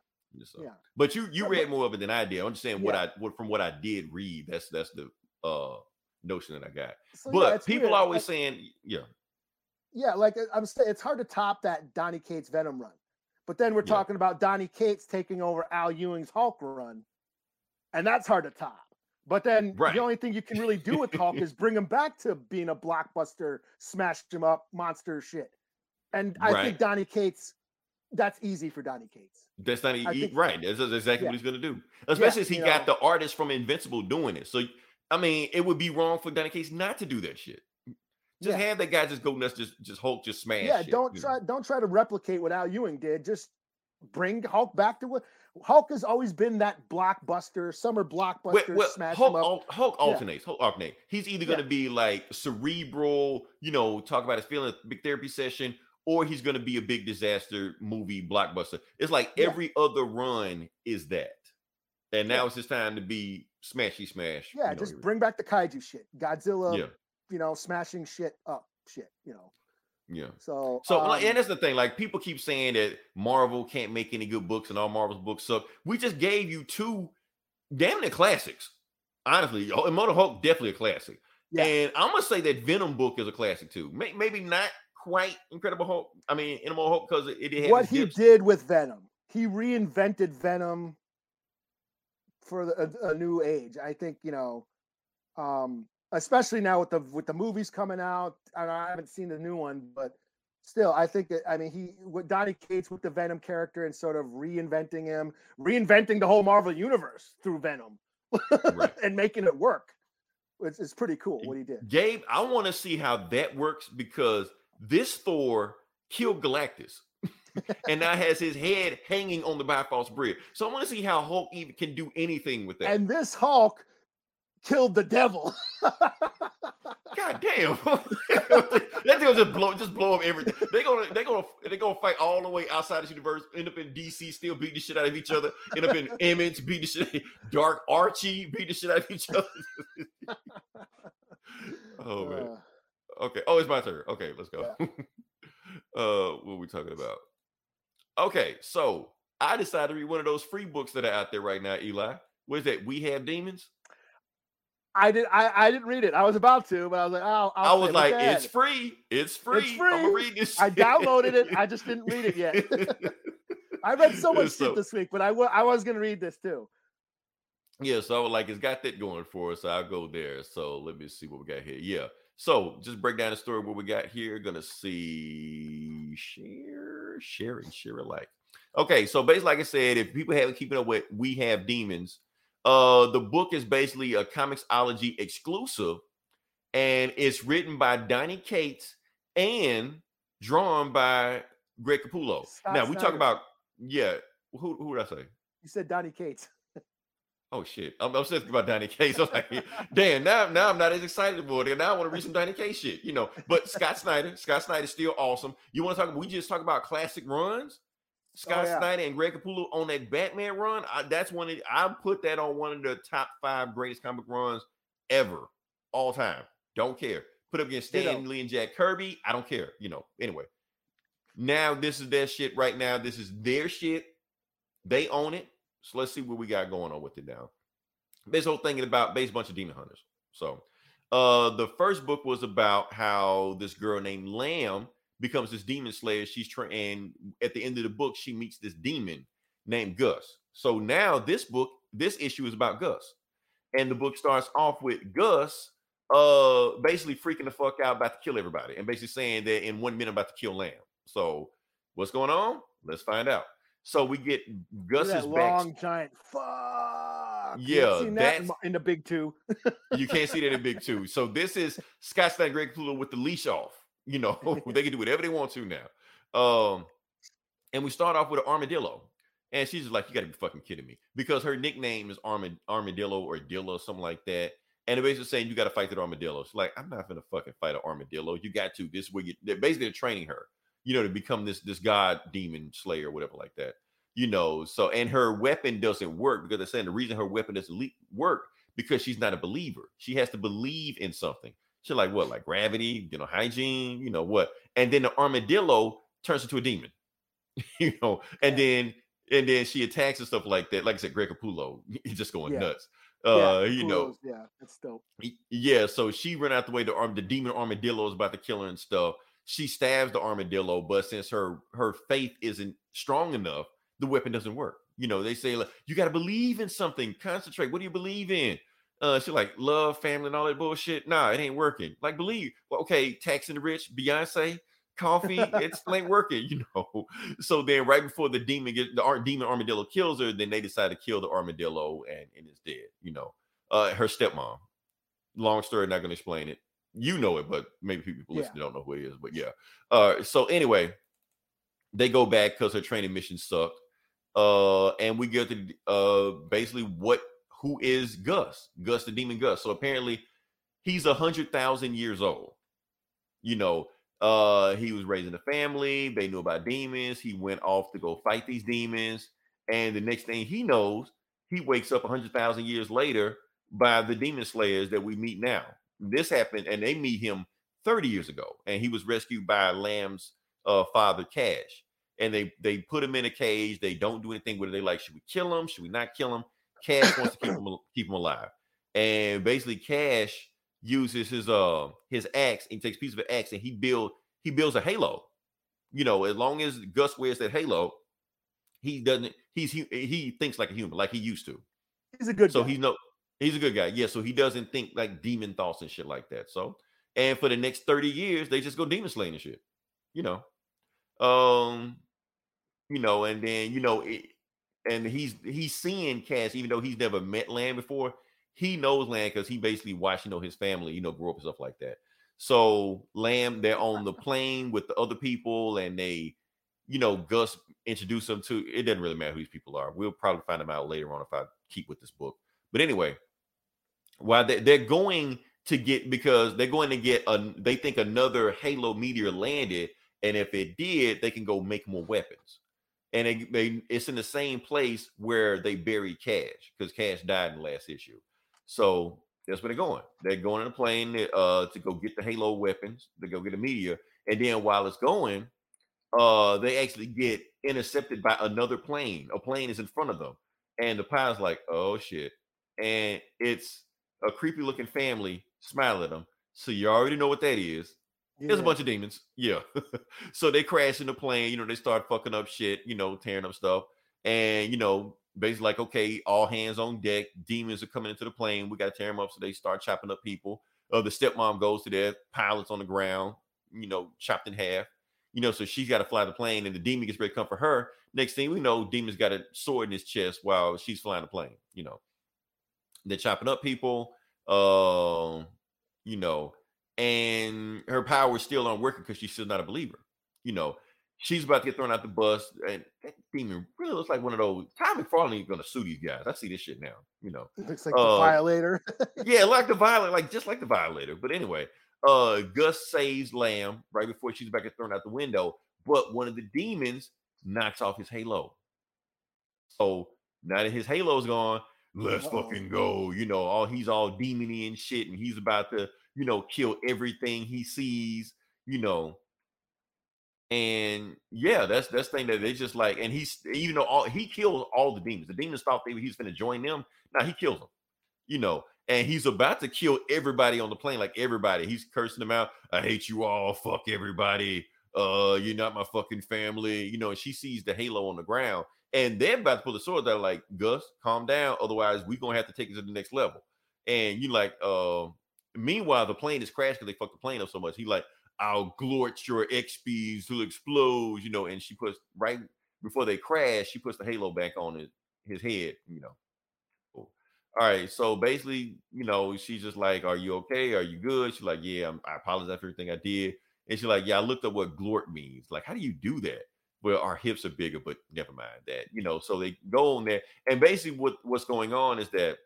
So. Yeah. But you you Yeah, read more of it than I did. I'm just saying what I what from what I did read. That's that's the uh notion that I got. So, But it's people weird. always Like- saying, yeah, yeah, like uh, I'm saying, it's hard to top that Donny Cates Venom run. But then we're Yeah. talking about Donny Cates taking over Al Ewing's Hulk run, and that's hard to top. But then Right. the only thing you can really do with Hulk is bring him back to being a blockbuster, smash him up, monster shit. And I Right. think Donny Cates, that's easy for Donny Cates. that's not think- right. That's exactly Yeah. what he's gonna do. Especially as he got know. the artist from Invincible doing it. So I mean, it would be wrong for Donny Cates not to do that shit. Just Yeah. have that guy just go nuts, just just Hulk, just smash. yeah, shit, don't you know? try don't try to replicate what Al Ewing did. Just bring Hulk back to what Hulk has always been that blockbuster, summer blockbuster, Well, well, smash Hulk, him up. al- Hulk Yeah. alternates. Hulk alternate. He's either going to Yeah. be like cerebral, you know, talk about his feeling, big therapy session, or he's going to be a big disaster movie blockbuster. It's like Yeah. every other run is that, and now Yeah. it's his time to be smashy smash. Yeah, you know, just bring back the kaiju shit. Godzilla, Yeah, you know, smashing shit up shit, you know. yeah. So So, um, and that's the thing. Like, people keep saying that Marvel can't make any good books, and all Marvel's books suck. We just gave you two damn near classics. Honestly, Oh, Immortal Hulk definitely a classic. Yeah. And I'm gonna say that Venom book is a classic too. Maybe not quite Incredible Hulk. I mean, Immortal Hulk because it, it had what he dips. did with Venom, he reinvented Venom for the, a, a new age. I think you know, um, especially now with the with the movies coming out. I, I haven't seen the new one, but still, I think that I mean he with Donny Cates with the Venom character and sort of reinventing him, reinventing the whole Marvel universe through Venom, Right. <laughs> and making it work. It's, it's pretty cool what he did. Gabe, I want to see how that works because this Thor killed Galactus. and now has his head hanging on the Bifrost Bridge. So I want to see how Hulk even can do anything with that. And this Hulk killed the devil. God <laughs> damn. <laughs> that deal just blow just blow up everything. They gonna they gonna they gonna fight all the way outside this universe, end up in DC, still beating the shit out of each other, end up in <laughs> Image, beating the shit, Dark Archie, beating the shit out of each other. oh man. Uh, Okay. Oh, it's my turn. Okay, let's go. <laughs> uh what are we talking about? Okay, so I decided to read one of those free books that are out there right now, Eli. What is that? We have demons. I did. I, I didn't read it. I was about to, but I was like, oh, i was like, it's ahead. free. It's free. I'm gonna free. read this. I downloaded it. I just didn't read it <laughs> yet. <laughs> I read so much So- shit this week, but I I was gonna read this too. Yeah, so like it's got that going for us. So I'll go there. So let me see what we got here. Yeah. So just break down the story what we got here. Gonna see share, share, and share alike. Okay, so basically, like I said, if people haven't keeping up with We Have Demons, uh, the book is basically a ComiXology exclusive, and it's written by Donny Cates and drawn by Greg Capullo. Scott now we talk about yeah. Who who did I say? You said Donny Cates. Oh shit! I'm, I'm thinking about Donny Case. I'm like, damn, now now I'm not as excited about it. Now I want to read some Donny Case shit, you know. But Scott Snyder, Scott Snyder's still awesome. You want to talk? We just talk about classic runs. Oh, Scott Oh, yeah. Snyder and Greg Capullo on that Batman run. I, that's one. Of, I put that on one of the top five greatest comic runs ever, all time. Don't care. Put up against. Stan Lee and Jack Kirby. I don't care. You know. Anyway, now this is their shit right now. This is their shit. They own it. So let's see what we got going on with it now. This whole thing about base bunch of demon hunters. So uh the first book was about how this girl named Lamb becomes this demon slayer. She's trying and at the end of the book, she meets this demon named Gus. So now this book, this issue is about Gus. And the book starts off with Gus uh basically freaking the fuck out about to kill everybody and basically saying that in one minute I'm about to kill Lamb. So what's going on? Let's find out. So we get Gus's that back. long giant fuck. Yeah, that in that's- in the big two. You can't see that in big two. So <laughs> this is Scott Snyder, Greg Capullo with the leash off. You know, <laughs> <laughs> they can do whatever they want to now. Um, and we start off with an armadillo. And she's just like, you gotta be fucking kidding me. Because her nickname is Armad- Armadillo or Dilla, something like that. And they're basically saying you gotta fight that armadillo. She's like, I'm not gonna fucking fight an armadillo. You got to. This is where you they're basically training her, you know, to become this this god demon slayer, whatever like that. You know, so and her weapon doesn't work because they're saying the reason her weapon doesn't le- work because she's not a believer. She has to believe in something. She's like, what, like gravity, you know, hygiene, you know what? And then the armadillo turns into a demon, <laughs> you know, and then and then she attacks and stuff like that. Like I said, Greg Capullo, <laughs> he's just going Yeah. nuts. Uh, yeah, you know, yeah, that's dope. Yeah, so she ran out the way. The arm, the demon armadillo is about to kill her and stuff. She stabs the armadillo, but since her her faith isn't strong enough, the weapon doesn't work. You know, they say like you got to believe in something. Concentrate. What do you believe in? Uh, she's like love, family, and all that bullshit. Nah, it ain't working. Like believe. Okay, taxing the rich, Beyonce, coffee. it's ain't working. <laughs> You know. So then, right before the demon get the demon armadillo kills her, then they decide to kill the armadillo and and it's dead. You know, uh, her stepmom long story, not gonna explain it. You know it, but maybe people Yeah. listening don't know who it is. But yeah. Uh so anyway, they go back because her training mission sucked. Uh and we get to uh basically what who is Gus? Gus the demon Gus. So apparently he's a hundred thousand years old. You know, uh he was raising a family, they knew about demons, he went off to go fight these demons, and the next thing he knows, he wakes up a hundred thousand years later by the demon slayers that we meet now. This happened, and they meet him 30 years ago, and he was rescued by Lamb's uh, father, Cash. And they they put him in a cage. They don't do anything with it. They like, should we kill him? Should we not kill him? Cash wants to keep him keep him alive, and basically Cash uses his uh his axe. And he takes a piece of an axe and he build he builds a halo. You know, as long as Gus wears that halo, he doesn't. He's he, he thinks like a human, like he used to. He's a good So guy. he's no, he's a good guy. Yeah. So he doesn't think like demon thoughts and shit like that. So, and for the next 30 years, they just go demon slaying and shit. You know. Um, you know, and then you know, it, and he's he's seeing Cass, even though he's never met Lamb before, he knows Lamb because he basically watched, you know, his family, you know, grow up and stuff like that. So Lamb, they're on the plane with the other people, and they, you know, Gus introduce them to. It doesn't really matter who these people are. We'll probably find them out later on if I keep with this book. But anyway, while they, they're going to get because they're going to get a, they think another Halo meteor landed, and if it did, they can go make more weapons. And they, they it's in the same place where they buried Cash because Cash died in the last issue. So that's where they're going. They're going on a plane uh, to go get the Halo weapons, to go get a meteor, and then while it's going, uh, they actually get intercepted by another plane. A plane is in front of them, and the pilot's like, "Oh shit!" And it's a creepy looking family smiling at them. So you already know what that is. There's a bunch of demons. Yeah. <laughs> so they crash in the plane, you know, they start fucking up shit, you know, tearing up stuff. And, you know, basically like, okay, all hands on deck. Demons are coming into the plane. We got to tear them up. So they start chopping up people. Uh, the stepmom goes to their pilots on the ground, you know, chopped in half. You know, so she's got to fly the plane and the demon gets ready to come for her. Next thing we know, demon's got a sword in his chest while she's flying the plane, you know. They're chopping up people. Um, you know, and her power is still not working because she's still not a believer. You know, she's about to get thrown out the bus, and that demon really looks like one of those. Tom McFarlane is gonna sue these guys. I see this shit now. You know, Looks like uh, the violator. <laughs> yeah, like the violator, like just like the violator. But anyway, uh, Gus saves Lamb right before she's about to get thrown out the window, but one of the demons knocks off his halo. So now that his halo's gone, let's Uh-oh. fucking go. You know, all he's all demony and shit, and he's about to you know, kill everything he sees, you know. And yeah, that's that's thing that they just like, and he's even though all he kills all the demons, the demons thought they he was gonna join them. Now he kills them, you know, and he's about to kill everybody on the plane, like everybody. He's cursing them out. I hate you all. Fuck everybody. Uh, you're not my fucking family. You know, and she sees the halo on the ground, and they're about to pull the sword. They're like, Gus, calm down. Otherwise, we're gonna have to take it to the next level. And you like, uh, meanwhile, the plane is crashed because they fucked the plane up so much. He like, I'll glort your XPs to explode, you know. And she puts right before they crash, she puts the halo back on his, his head, you know. All right, so basically, you know, she's just like, "Are you okay? Are you good?" She's like, "Yeah, I'm, I apologize for everything I did." And she's like, "Yeah, I looked up what glort means. Like, how do you do that?" Well, our hips are bigger, but never mind that. You know, so they go on there, and basically, what what's going on is that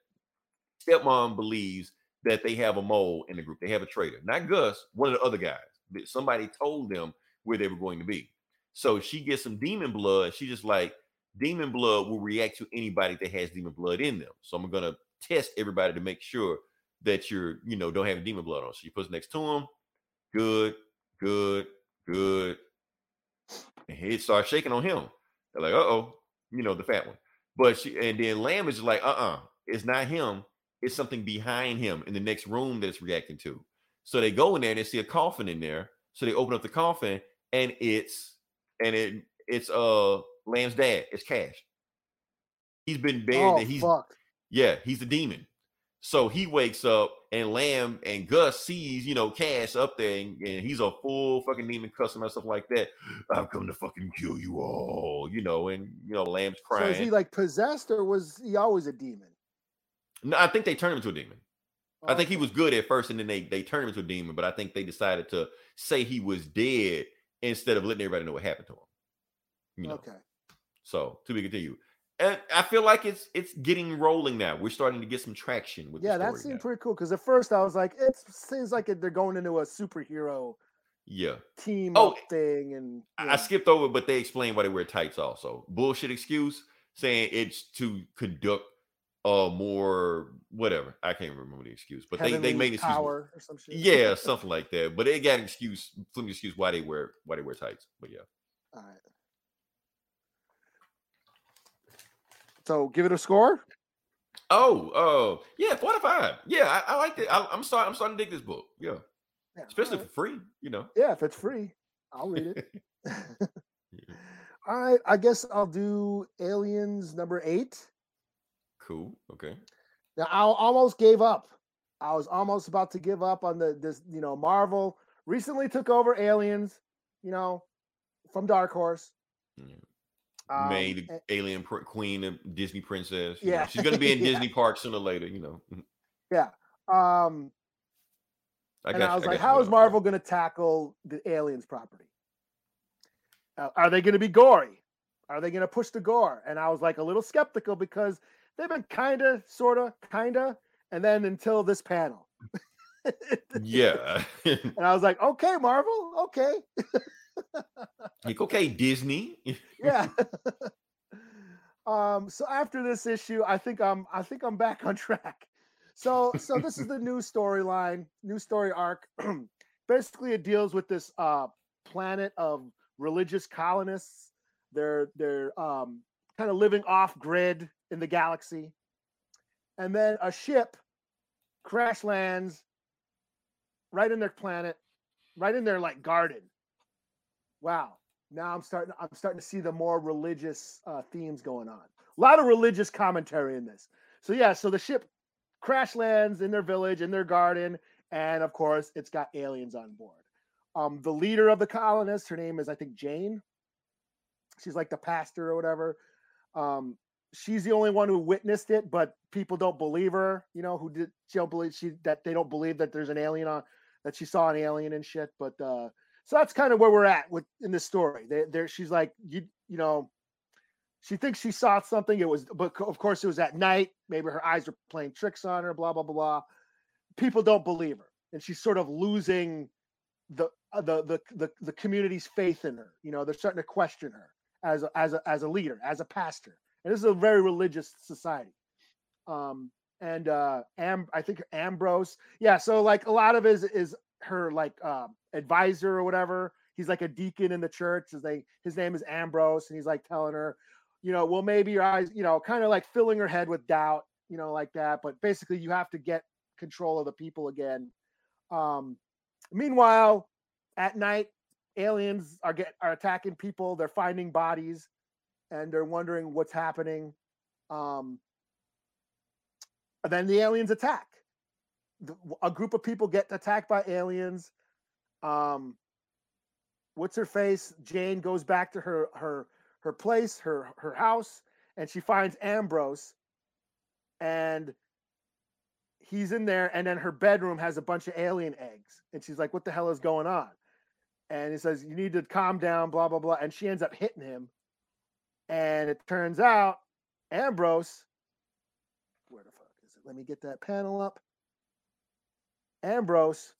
stepmom believes that they have a mole in the group. They have a traitor, not Gus, one of the other guys. Somebody told them where they were going to be. So she gets some demon blood. She just like demon blood will react to anybody that has demon blood in them. So I'm gonna test everybody to make sure that you're, you know, don't have demon blood on. So she puts next to him. Good, good, good. And it starts shaking on him. They're like, uh oh, you know, the fat one. But she and then Lamb is just like, uh uh it's not him. It's something behind him in the next room that it's reacting to. So they go in there and they see a coffin in there. So they open up the coffin and it's and it it's uh Lamb's dad. It's Cash. He's been buried. Oh that he's fuck! yeah, he's a demon. So he wakes up and Lamb and Gus sees, you know, Cash up there and, and he's a full fucking demon customer, stuff like that. I've come to fucking kill you all, you know, and you know, Lamb's So crying. is he like possessed or was he always a demon? no, I think they turned him into a demon. I think he was good at first, and then they they turned him into a demon. But I think they decided to say he was dead instead of letting everybody know what happened to him. You know, Okay. so to be continued. And I feel like it's it's getting rolling now. We're starting to get some traction with. Yeah, that seemed now. pretty cool. Because at first I was like, it seems like they're going into a superhero Yeah, team Oh, thing, and I, yeah. I skipped over, but they explained why they wear tights. Also, bullshit excuse saying it's to conduct uh more whatever. I can't remember the excuse, but they they made an excuse. power or some shit. Yeah, <laughs> something like that. But they got an excuse, flimsy excuse why they wear why they wear tights. But yeah. All right. So give it a score. Oh, oh, yeah, four to five. Yeah, I, I like it. I, I'm starting. I'm starting to dig this book. Yeah, Yeah, especially all right. for free. You know. yeah, if it's free, I'll read it. <laughs> <laughs> Yeah. all right, I guess I'll do Aliens number eight. Cool. Okay. Now I almost gave up. I was almost about to give up on the this. You know, Marvel recently took over Aliens. You know, from Dark Horse. Yeah. Um, Made and- alien pr- queen of Disney princess. you know, Yeah. she's gonna <laughs> be in Yeah. Disney Park sooner or later. You know. Yeah. Um, I and I was you, like, how is Marvel going to tackle the Aliens property? Uh, are they going to be gory? Are they going to push the gore? And I was like a little skeptical because they've been kind of, sort of, kind of, and then until this panel. <laughs> Yeah. <laughs> And I was like, okay, Marvel, okay. Like, okay, Disney. yeah. <laughs> <laughs> um, so after this issue, I think I'm I think I'm back on <laughs> track. So so this is the new storyline, new story arc. <clears throat> Basically, it deals with this uh planet of religious colonists. They're they're um kind of living off grid in the galaxy. And then a ship crash lands right in their planet, right in their like garden. Wow. Now I'm starting I'm starting to see the more religious uh, themes going on. A lot of religious commentary in this. So yeah, so the ship crash lands in their village, in their garden, and of course, it's got aliens on board. Um, the leader of the colonists, her name is I think Jane. She's like the pastor or whatever. Um, she's the only one who witnessed it, but people don't believe her. You know, who did she don't believe she that they don't believe that there's an alien on that she saw an alien and shit. But uh, so that's kind of where we're at with in this story. There, she's like you, you know, she thinks she saw something. It was, but of course, it was at night. Maybe her eyes were playing tricks on her. Blah blah blah. People don't believe her, and she's sort of losing the uh, the the the, the community's faith in her. You know, they're starting to question her as a, as a as a leader, as a pastor. And this is a very religious society. Um, and uh Am I think Ambrose. Yeah, so like a lot of his is her like um advisor or whatever. He's like a deacon in the church. Is they his name is Ambrose, and he's like telling her, you know, well maybe your eyes, you know, kind of like filling her head with doubt, you know, like that. But basically, you have to get control of the people again. Um, meanwhile, at night, aliens are get are attacking people. They're finding bodies, and they're wondering what's happening. Um, then the aliens attack. The- A group of people get attacked by aliens. Um, what's her face? Jane goes back to her her her place, her her house, and she finds Ambrose, and he's in there. And then her bedroom has a bunch of alien eggs, and she's like, "What the hell is going on?" And he says, "You need to calm down." Blah blah blah. And she ends up hitting him, and it turns out Ambrose. Where the fuck is it? Let me get that panel up. Ambrose,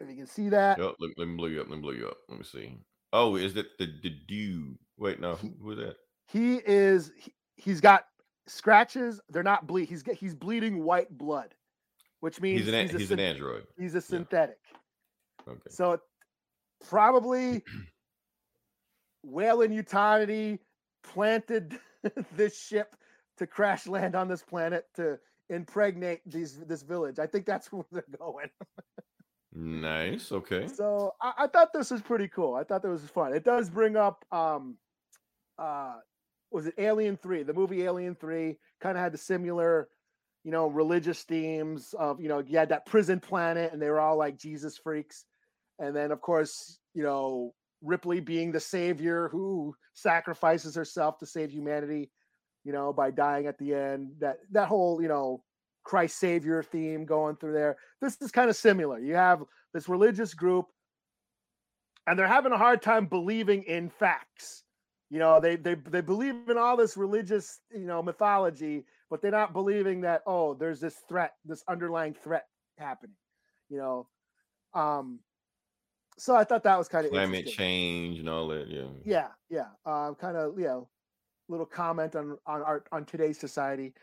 if you can see that, Yup, let, let me blow you up. Let me blow you up. Let me see. Oh, is that the the dude? Wait, no, who, who's that? he is he, he's got scratches. They're not bleed. He's he's bleeding white blood, which means He's an he's, a he's an android. he's a synthetic. Okay. So probably Weyland-Yutani planted <laughs> this ship to crash land on this planet to impregnate these this village. I think that's <laughs> where they're going. Nice. Okay. So I, I thought this was pretty cool. I thought that was fun. It does bring up um uh was it Alien 3? The movie Alien 3 kind of had the similar, you know, religious themes of, you know, you had that prison planet and they were all like Jesus freaks. And then of course, you know, Ripley being the savior who sacrifices herself to save humanity, you know, by dying at the end. That that whole, you know, Christ savior theme going through there. This is kind of similar. You have this religious group and they're having a hard time believing in facts. You know, they they they believe in all this religious, you know, mythology, but they're not believing that oh, there's this threat, this underlying threat happening. You know, um so I thought that was kind of Climate change and all that. Yeah. yeah, yeah. Uh, kind of, you know, little comment on on our on today's society.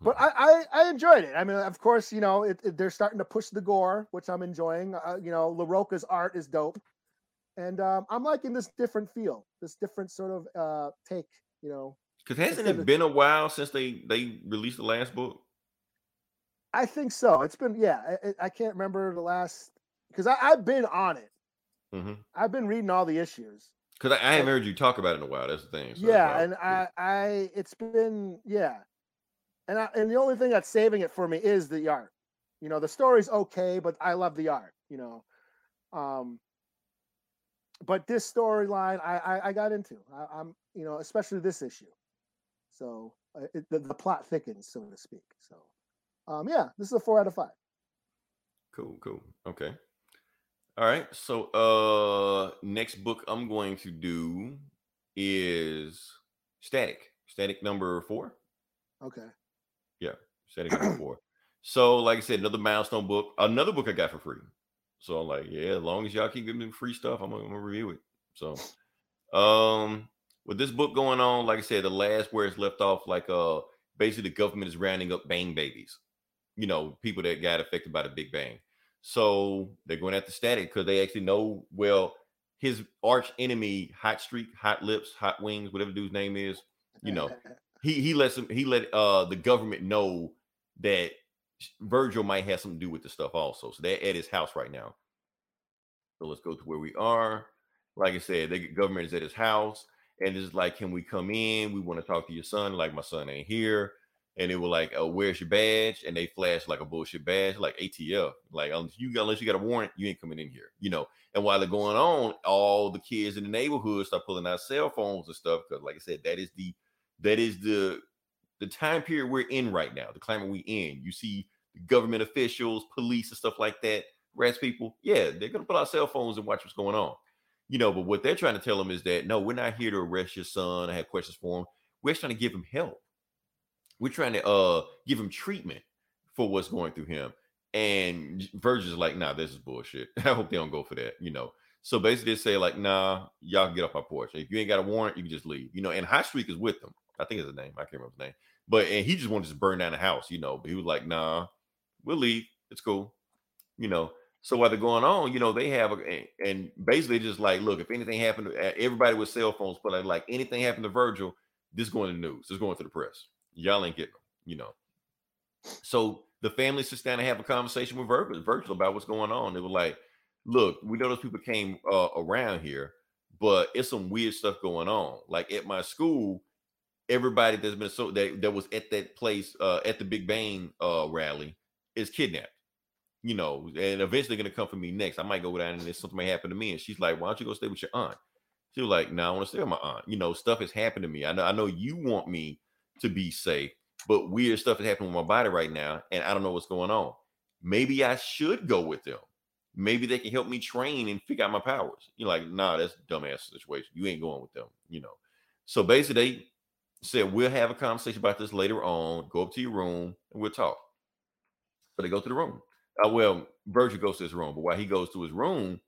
But I, I I enjoyed it. I mean, of course, you know, it, it- they're starting to push the gore, which I'm enjoying. Uh, you know, Larroca's art is dope, and um, I'm liking this different feel, this different sort of uh take. You know, Because hasn't it been a while since they they released the last book? I think so. It's been yeah. I- I, can't remember the last because I've been on it. Because I've been reading all the issues. I, I haven't heard you talk about it in a while. That's the thing. so yeah and i i it's been yeah and I, and the only thing that's saving it for me is the art you know the story's okay but i love the art you know um but this storyline I, I i got into I, i'm you know especially this issue so uh, it, the, the plot thickens so to speak so um yeah this is a four out of five Cool, cool. Okay. All right. So uh next book I'm going to do is Static. Static number four. okay Static number four. So, like I said, another milestone book, another book I got for free. So I'm like, yeah, as long as y'all keep giving me free stuff, I'm gonna, I'm gonna review it. So um with this book going on, like I said, the last where it's left off, like uh basically the government is rounding up bang babies, you know, people that got affected by the Big Bang. So they're going after static because they actually know well his arch enemy, Hot Streak, Hot Lips, Hot Wings, whatever dude's name is, you know, <laughs> he he lets him he let uh the government know that Virgil might have something to do with the stuff also. So they're at his house right now. So let's go to where we are. Like I said, the government is at his house, and it's like, can we come in? We want to talk to your son. Like my son ain't here, and they were like, oh, where's your badge? And they flash like a bullshit badge, like ATF. Like unless you unless you got a warrant, you ain't coming in here, you know. And while they're going on, all the kids in the neighborhood start pulling out cell phones and stuff because, like I said, that is the that is the the time period we're in right now, the climate we in. You see government officials, police, and stuff like that, rats people. Yeah, they're gonna put out cell phones and watch what's going on. You know, but what they're trying to tell them is that no, we're not here to arrest your son. I have questions for him. We're trying to give him help. We're trying to uh give him treatment for what's going through him. And Virgil's like, nah, this is bullshit. <laughs> I hope they don't go for that, you know. So basically, they say like, nah, y'all get off our porch. If you ain't got a warrant, you can just leave. You know, and Hot Streak is with them. I think it's his name. I can't remember his name. But and he just wanted to burn down the house, you know. But he was like, nah, we'll leave. It's cool. You know. So while they're going on, you know, they have a and- basically just like, look, if anything happened to everybody with cell phones, but like, like anything happened to Virgil, this going to the news, this going to the press. Y'all ain't getting them, you know. So the family sits down and have a conversation with Virgil, Virgil about what's going on. They were like, look, we know those people came uh, around here, but it's some weird stuff going on. Like at my school, everybody that's been so that, that was at that place uh, at the Big Bang uh, rally is kidnapped. You know, and eventually gonna come for me next. I might go down and something may happen to me. And she's like, Why don't you go stay with your aunt? She was like, No, I want to stay with my aunt. You know, stuff has happened to me. I know I know you want me to be safe, but weird stuff is happening with my body right now, and I don't know what's going on. Maybe I should go with them. Maybe they can help me train and figure out my powers. You're like, nah, that's dumbass situation. You ain't going with them, you know. So basically, said we'll have a conversation about this later on. Go up to your room and we'll talk. So they go to the room. Uh, well, Virgil goes to his room, but while he goes to his room,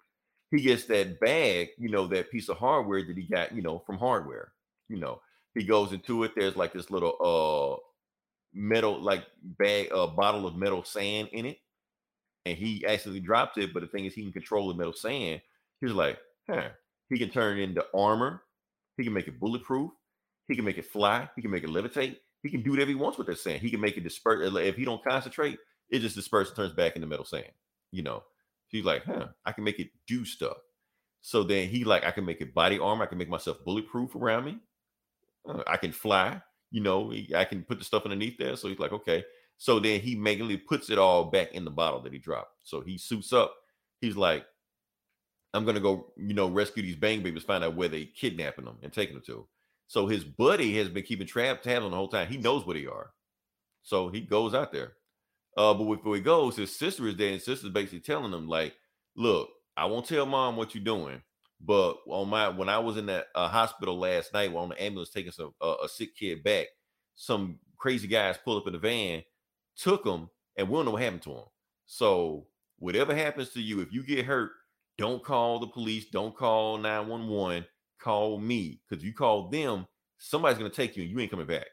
he gets that bag, you know, that piece of hardware that he got, you know, from hardware. You know, he goes into it. There's like this little uh metal, like bag, a uh, bottle of metal sand in it, and he actually drops it. But the thing is, he can control the metal sand. He's like, huh, he can turn it into armor. He can make it bulletproof. He can make it fly. He can make it levitate. He can do whatever he wants with that sand. He can make it disperse. If he don't concentrate, it just disperses, and turns back into metal sand. You know, he's like, huh, I can make it do stuff. So then he like, I can make it body armor. I can make myself bulletproof around me. Uh, I can fly. You know, I can put the stuff underneath there. So he's like, okay. So then he mainly puts it all back in the bottle that he dropped. So he suits up. He's like, I'm gonna go, you know, rescue these bang babies, find out where they kidnapping them and taking them to. So his buddy has been keeping trap tabs on the whole time. He knows where they are. So he goes out there. Uh, but before he goes, his sister is there, and sister's basically telling him, like, look, I won't tell mom what you're doing, but on my when I was in that uh, hospital last night, while on the ambulance taking some uh, a sick kid back, some crazy guys pulled up in the van, took him, and we don't know what happened to him. So whatever happens to you, if you get hurt, don't call the police, don't call 911, call me. Because you call them, somebody's gonna take you and you ain't coming back.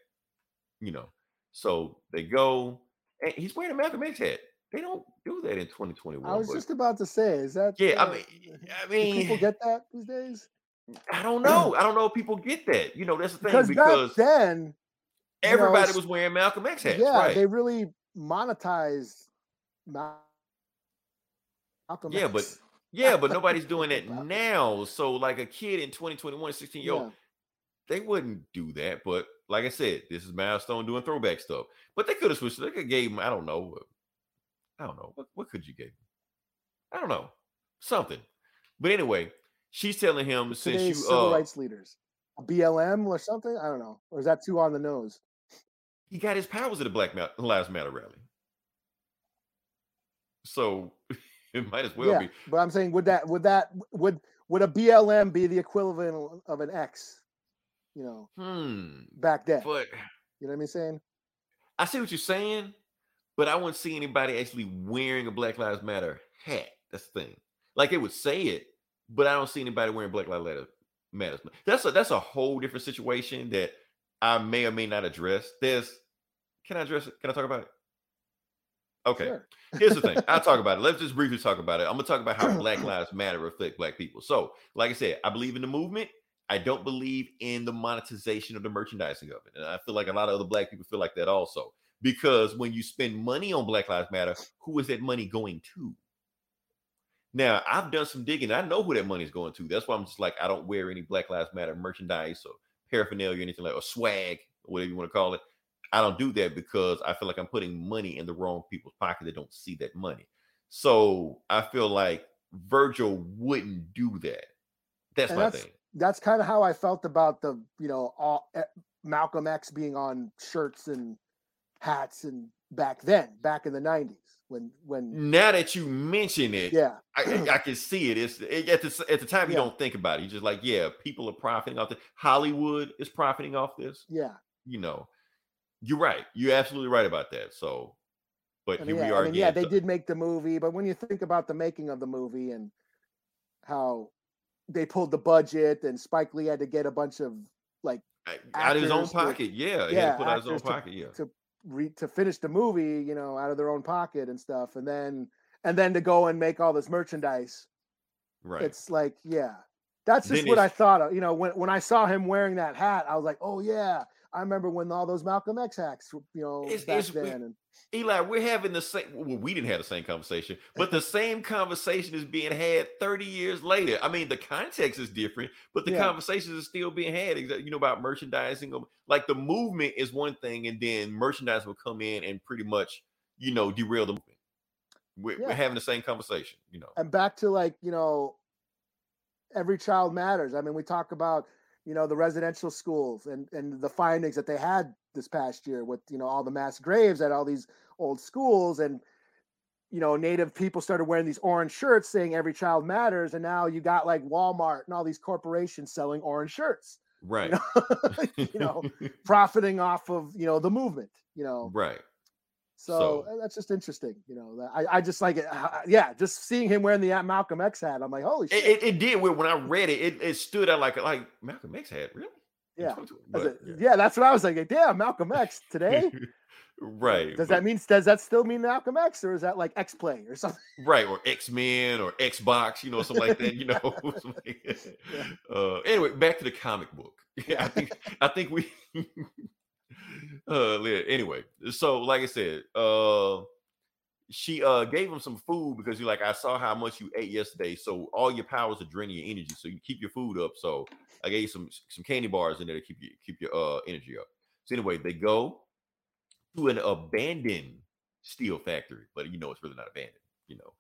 You know. So they go, and he's wearing a Malcolm X hat. They don't do that in 2021. I was but- just about to say, is that yeah, I uh, mean, <laughs> I do people get that these days? I don't know. <clears throat> I don't know if people get that. You know, that's the thing Because because, back then, you know, everybody was wearing Malcolm X hats, yeah, right? they really monetized Mal- Malcolm Yeah, but X. yeah, but nobody's doing that now. So, like a kid in 2021, 16 year old, Yeah. they wouldn't do that. But like I said, this is Milestone doing throwback stuff. But they could have switched. They could gave him. I don't know. I don't know. What, what could you give him? I don't know. Something. But anyway, she's telling him since you civil uh rights leaders, a BLM or something. I don't know, or is that too on the nose? he got his powers at the Black Lives Matter rally. So <laughs> <laughs> it might as well yeah, be. but I'm saying would that would that would would a BLM be the equivalent of an X? You know, Hmm. back then. But You know what I'm saying? I see what you're saying, but I wouldn't see anybody actually wearing a Black Lives Matter hat. That's the thing. Like they would say it, but I don't see anybody wearing Black Lives Matter. Matters. That's a that's a whole different situation that I may or may not address. There's, can I address it? Can I talk about it? Okay. Sure. Here's the thing. I'll talk about it. <laughs> Let's just briefly talk about it. I'm gonna talk about how Black <clears throat> Lives Matter affect Black people. So, like I said, I believe in the movement. I don't believe in the monetization of the merchandising of it. And I feel like a lot of other black people feel like that also. Because when you spend money on Black Lives Matter, who is that money going to? Now, I've done some digging. I know who that money is going to. That's why I'm just like, I don't wear any Black Lives Matter merchandise or paraphernalia or anything like or swag, or whatever you want to call it. I don't do that because I feel like I'm putting money in the wrong people's pocket that don't see that money. So I feel like Virgil wouldn't do that. That's And my that's- thing. That's kind of how I felt about the you know all eh, Malcolm X being on shirts and hats and back then, back in the '90s when when Now that you mention it, yeah I, I can see it. It's it, at the at the time you Yeah. don't think about it. You're just like, yeah, people are profiting off this. Hollywood is profiting off this. yeah You know, you're right. You're absolutely right about that. So, but I here mean, we yeah, are I mean, again. yeah, they So- did make the movie, but when you think about the making of the movie and how they pulled the budget and Spike Lee had to get a bunch of like out of his own actors to- pocket. Yeah, yeah, to put out his own actors to- pocket. Yeah, to re, to finish the movie, you know, out of their own pocket and stuff, and then and then to go and make all this merchandise. right. It's like, yeah, that's just Then what I thought of. You know, when when I saw him wearing that hat, I was like, oh yeah, I remember when all those Malcolm X hacks, you know, It's- back it's- then. And Eli, we're having the same. Well, we didn't have the same conversation, but the same conversation is being had 30 years later. I mean, the context is different, but the Yeah. conversations are still being had. You know about merchandising. Like the movement is one thing, and then merchandise will come in and pretty much, you know, derail the movement. We're, we're having the same conversation. You know. and back to like you know every child matters i mean we talk about you know the residential schools and and the findings that they had this past year with you know all the mass graves at all these old schools and you know native people started wearing these orange shirts saying every child matters and now you got like walmart and all these corporations selling orange shirts Right. <laughs> you know <laughs> profiting off of you know the movement you know right. So, So- uh, that's just interesting you know I, I just like it uh, yeah just seeing him wearing the Malcolm X hat i'm like holy shit It, it, it did. When when I read it, it, it stood out like like Malcolm X hat, really. Yeah 22 I was but, like, yeah. that's what I was like. Damn, Malcolm X today. <laughs> right. Does but- that mean does that still mean Malcolm X or is that like X Play or something? right or x-men or xbox you know something like that you know <laughs> <laughs> that. uh anyway back to the comic book yeah i think i think we uh anyway so like i said uh she uh gave him some food because you're like i saw how much you ate yesterday. So all your powers are draining your energy so you keep your food up. So i gave you some some candy bars in there to keep you keep your uh energy up. So anyway they go to an abandoned steel factory but you know it's really not abandoned you know.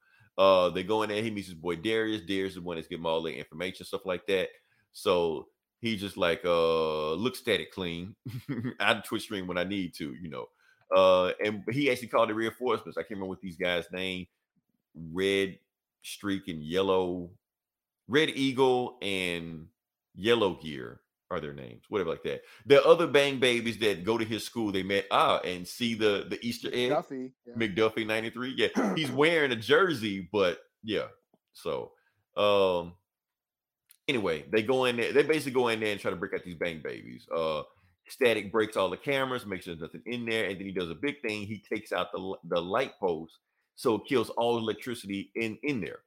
Uh they go in there he meets his boy darius. Darius is the one that's getting all the information stuff like that. So he just like uh look static clean <laughs> i twitch stream when i need to you know uh and he actually called the reinforcements i can't remember what these guys name red streak and yellow red eagle and yellow gear are their names whatever like that the other bang babies that go to his school they met ah and see the the easter egg Duffy. Yeah. McDuffie 93. Yeah, he's <clears throat> wearing a jersey, but yeah. So um anyway, they go in there, they basically go in there and try to break out these bang babies. Uh static breaks all the cameras, makes sure there's nothing in there, and then he does a big thing. He takes out the the light post, so it kills all electricity in in there.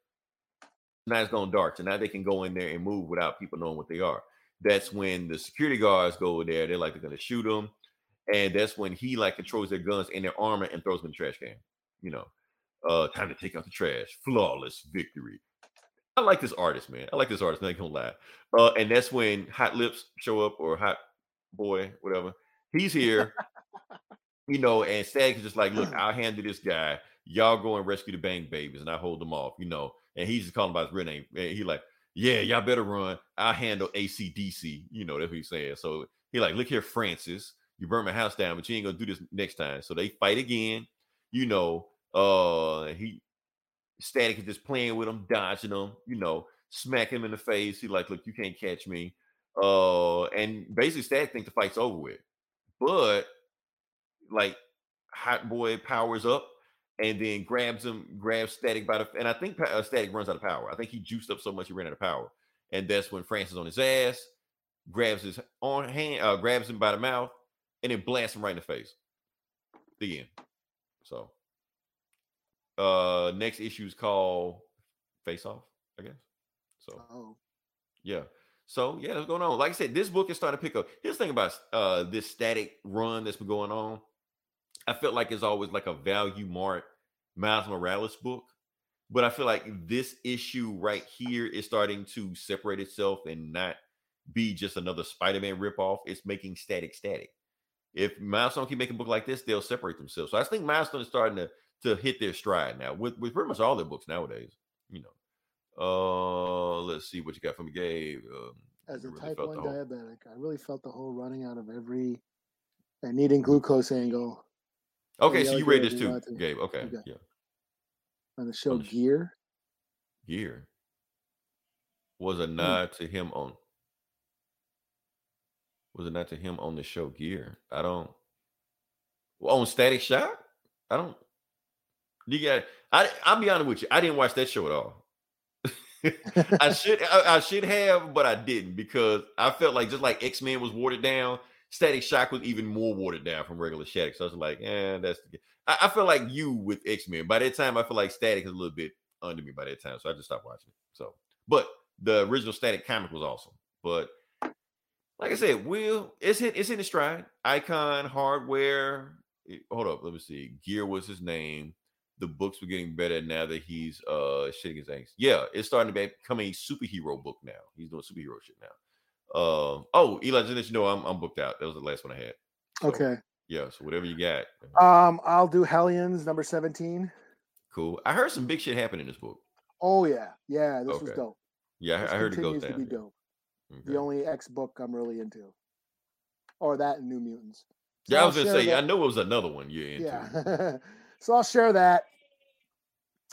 Now it's gone dark, so now they can go in there and move without people knowing what they are. That's when the security guards go there. They're like they're gonna shoot them, and that's when he like controls their guns and their armor and throws them in the trash can. You know, uh, time to take out the trash. Flawless victory. I like this artist, man. I like this artist. I ain't gonna lie. Uh, and that's when Hot Lips show up or Hot Boy, whatever. He's here, you know, and Stag is just like, look, <clears throat> I'll handle this guy. Y'all go and rescue the Bang Babies, and I hold them off, you know. And he's just calling by his real name. And he like, yeah, y'all better run. I'll handle ACDC. You know, that's what he's saying. So he like, look here, Francis, you burn my house down, but you ain't gonna do this next time. So they fight again. You know, uh, he Static is just playing with him, dodging him, you know, smack him in the face. He like, look, you can't catch me. Uh, and basically Static think the fight's over with. But like Hot Boy powers up and then grabs him, grabs Static by the and I think uh, Static runs out of power. I think he juiced up so much he ran out of power. And that's when Francis on his ass, grabs his on hand, uh, grabs him by the mouth, and then blasts him right in the face. The end. So uh next issue is called Face Off, I guess. So Oh, yeah. So yeah, that's going on. Like I said, this book is starting to pick up. Here's the thing about uh this static run that's been going on. I felt like it's always like a value mart Miles Morales book, but I feel like this issue right here is starting to separate itself and not be just another Spider-Man ripoff. It's making static static. If Milestone keep making a book like this, they'll separate themselves. So I think Milestone is starting to to hit their stride now with, with pretty much all their books nowadays. You know. Uh, let's see what you got from Gabe. Um, as a really type one whole- diabetic, I really felt the whole running out of every and needing glucose angle Okay, so you read this too, to. Gabe. Okay, Okay. yeah. on the show the Gear. Gear was Hmm. a nod to him on. Was it not to him on the show Gear? I don't. Well, on Static Shock, I don't. You got. I. I'll be honest with you. I didn't watch that show at all. <laughs> I should <laughs> I, I should have, but I didn't because I felt like just like X Men was watered down, Static Shock was even more watered down from regular Static. So I was like, yeah, that's. I, I feel like you with X Men. By that time, I feel like Static is a little bit under me by that time, so I just stopped watching it. So, but the original Static comic was awesome. But like I said, Will it's hit it's in the stride. Icon hardware. Hold up, let me see. Gear was his name. The books were getting better now that he's uh shitting his ass. Yeah, it's starting to become a superhero book now. He's doing superhero shit now. Uh, oh, Eli, just let you know, I'm I'm booked out. That was the last one I had. So, Okay. Yeah, so whatever you got. Um, I'll do Hellions number 17. Cool. I heard some big shit happen in this book. Oh yeah, yeah, this was dope. Yeah, This I, I heard it goes continues to be dope. Okay. The only X book I'm really into, or that and New Mutants. So Yeah, I I'll was gonna share say, I that- know it was another one you're into. Yeah. <laughs> so I'll share that.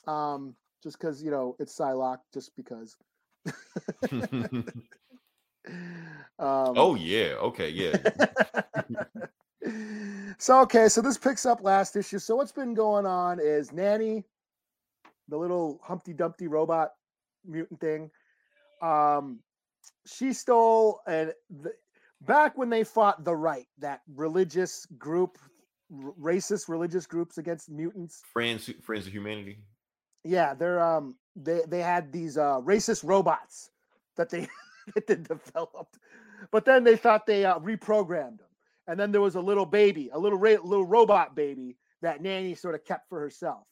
Um, just because you know it's Psylocke, just because. <laughs> um, oh yeah, okay, yeah. <laughs> so okay, so this picks up last issue. So what's been going on is Nanny, the little Humpty Dumpty robot mutant thing. Um, she stole and the, back when they fought the right, that religious group, r- racist religious groups against mutants. Friends, friends of humanity. Yeah, they're um they they had these uh racist robots that they <laughs> that they developed, but then they thought they uh, reprogrammed them, and then there was a little baby, a little ra- little robot baby that Nanny sort of kept for herself,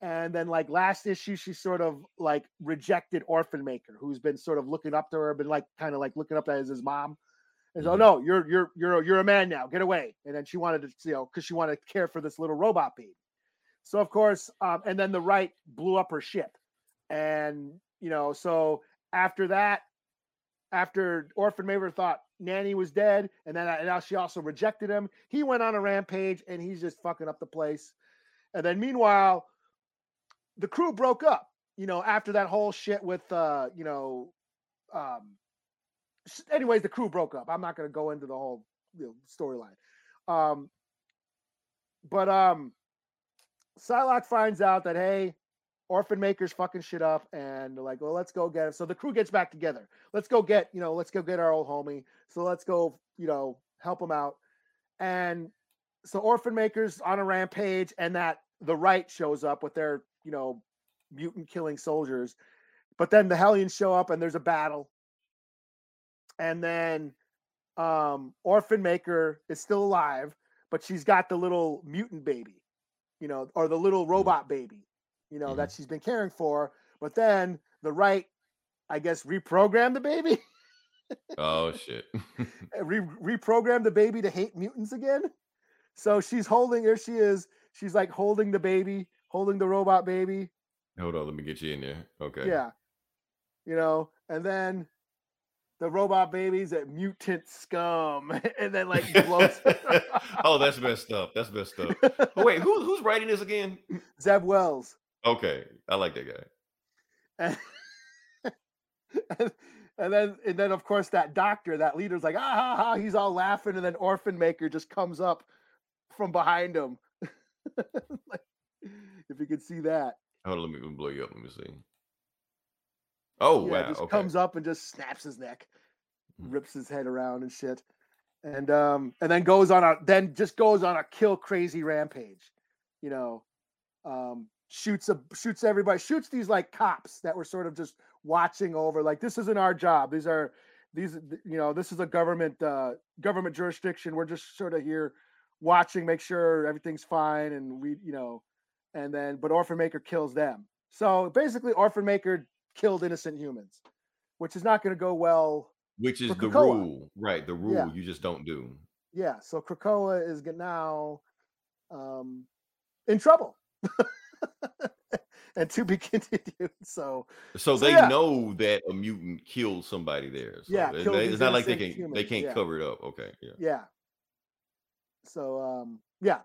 and then like last issue she sort of like rejected Orphan Maker, who's been sort of looking up to her, been like kind of like looking up to her as his mom. And so, Mhm. no, you're you're you're a- you're a man now. Get away. And then she wanted to, you know, because she wanted to care for this little robot baby. So of course, um, and then the right blew up her ship, and you know, so after that, after Orphan Maker thought Nanny was dead, and then and now she also rejected him, he went on a rampage, and he's just fucking up the place. And then meanwhile, the crew broke up. You know, after that whole shit with, uh, you know, um, anyways, the crew broke up. I'm not going to go into the whole you know, storyline. Um, but um, Psylocke finds out that hey, Orphan Maker's fucking shit up, and they're like, well, let's go get him. So the crew gets back together. Let's go get you know, let's go get our old homie. So let's go, you know, help him out. And so Orphan Maker's on a rampage, and that the right shows up with their you know mutant killing soldiers. But then the Hellions show up, and there's a battle. And then um Orphan Maker is still alive, but she's got the little mutant baby, you know, or the little robot baby, you know, that she's been caring for. But then the right, I guess, reprogrammed the baby, <laughs> Oh shit. <laughs> re- reprogrammed the baby to hate mutants again. So she's holding, here she is. She's like holding the baby, holding the robot baby. Hold on, let me get you in there. Okay. Yeah. You know, and then the robot babies at mutant scum <laughs> and then like blows <laughs> oh, that's <laughs> messed up. That's messed up. Oh, wait, who, who's writing this again? Zeb Wells. Okay, I like that guy. And, and, and then and then of course that doctor, that leader's like, ah ha ha, he's all laughing, and then Orphan Maker just comes up from behind him. like, if you could see that. Hold on, let me blow you up. Let me see. Oh yeah, wow. just Okay. comes up and just snaps his neck, Mhm. rips his head around and shit. And um and then goes on a then just goes on a kill crazy rampage. You know, um shoots a shoots everybody, shoots these like cops that were sort of just watching over like this isn't our job. These are these you know, this is a government uh government jurisdiction. We're just sort of here watching, make sure everything's fine and we, you know, and then but Orphan Maker kills them. So basically Orphan Maker killed innocent humans, which is not going to go well. Which is the Krakoa. rule, right? The rule Yeah. you just don't do. Yeah, so Krakoa is now um, in trouble. <laughs> and to be <laughs> continued. So So, So, they yeah. know that a mutant killed somebody there. So Yeah, it- they- it's not like they can they can't yeah. cover it up. Okay, yeah. yeah. So um, yeah,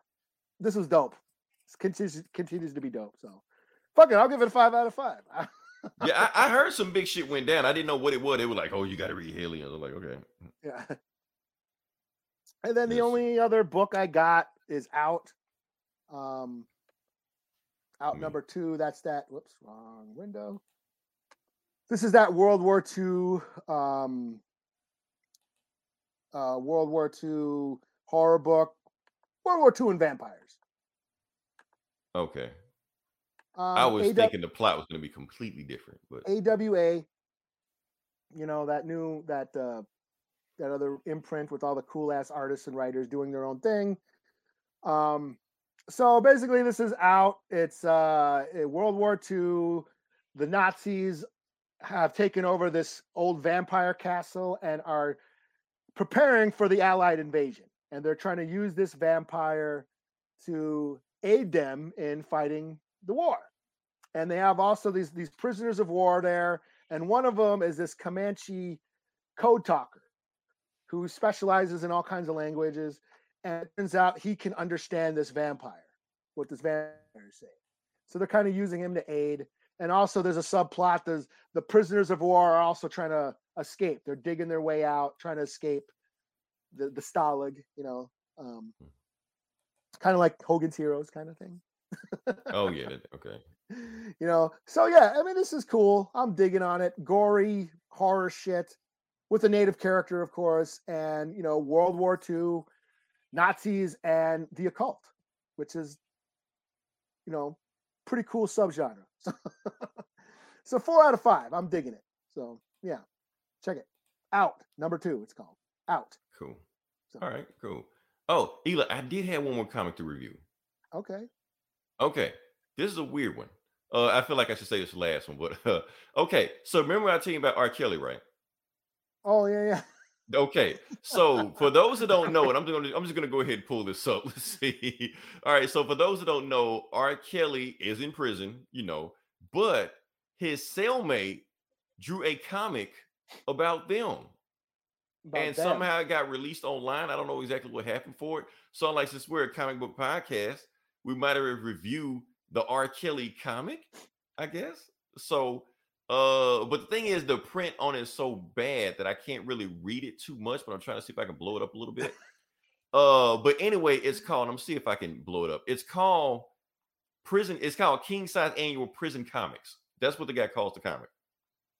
this was dope. This continues continues to be dope. So fuck it, I'll give it a five out of five. <laughs> Yeah, I, I heard some big shit went down. I didn't know what it was. They were like, "Oh, you got to read Hellions." I'm like, "Okay." Yeah. And then the only other book I got is out. Um out Mm. number two. That's that. Whoops, wrong window. This is that World War II, um, uh, World War II horror book, World War II and vampires. Okay. Um, I was AW thinking the plot was going to be completely different, but AWA, you know that new that uh, that other imprint with all the cool ass artists and writers doing their own thing. Um, so basically, this is out. It's uh, World War II. The Nazis have taken over this old vampire castle and are preparing for the Allied invasion. And they're trying to use this vampire to aid them in fighting the war. And they have also these these prisoners of war there, and one of them is this Comanche code talker who specializes in all kinds of languages. And it turns out he can understand this vampire, what this vampire is saying. So they're kind of using him to aid. And also, there's a subplot. There's the prisoners of war are also trying to escape. They're digging their way out, trying to escape the the Stalag. You know, um, kind of like Hogan's Heroes kind of thing. Oh yeah, okay. <laughs> you know, so yeah, I mean, this is cool. I'm digging on it. Gory horror shit with a native character, of course, and you know, World War II, Nazis, and the occult, which is, you know, pretty cool subgenre. <laughs> So, so four out of five. I'm digging it. So yeah, check it out. Number two, it's called out. Cool. So, All right, cool. Oh, Eli, I did have one more comic to review. Okay. Okay, this is a weird one. Uh, I feel like I should say this last one, but uh, okay. So remember I told you about R. Kelly, right? Oh yeah, yeah. Okay, so for those that don't know, and I'm gonna I'm just gonna go ahead and pull this up. <laughs> Let's see. All right, so for those that don't know, R. Kelly is in prison, you know, but his cellmate drew a comic about them. About and somehow it got released online. I don't know exactly what happened for it. So, like, since we're a comic book podcast, we might have reviewed the R. Kelly comic, I guess. So, uh, but the thing is, the print on it is so bad that I can't really read it too much. But I'm trying to see if I can blow it up a little bit. uh, but anyway, it's called. I'm see if I can blow it up. It's called Prison. It's called King Size Annual Prison Comics. That's what the guy calls the comic.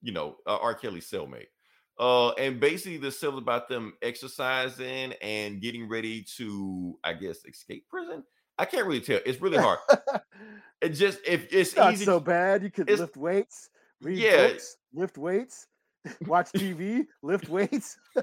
You know, uh, R. Kelly's cellmate. Uh, and basically the stuff about them exercising and getting ready to, I guess, escape prison. I can't really tell. It's really hard. <laughs> it just if it's Not easy. so bad. You could lift weights, read Yeah. books, lift weights, <laughs> watch TV, lift weights. <laughs>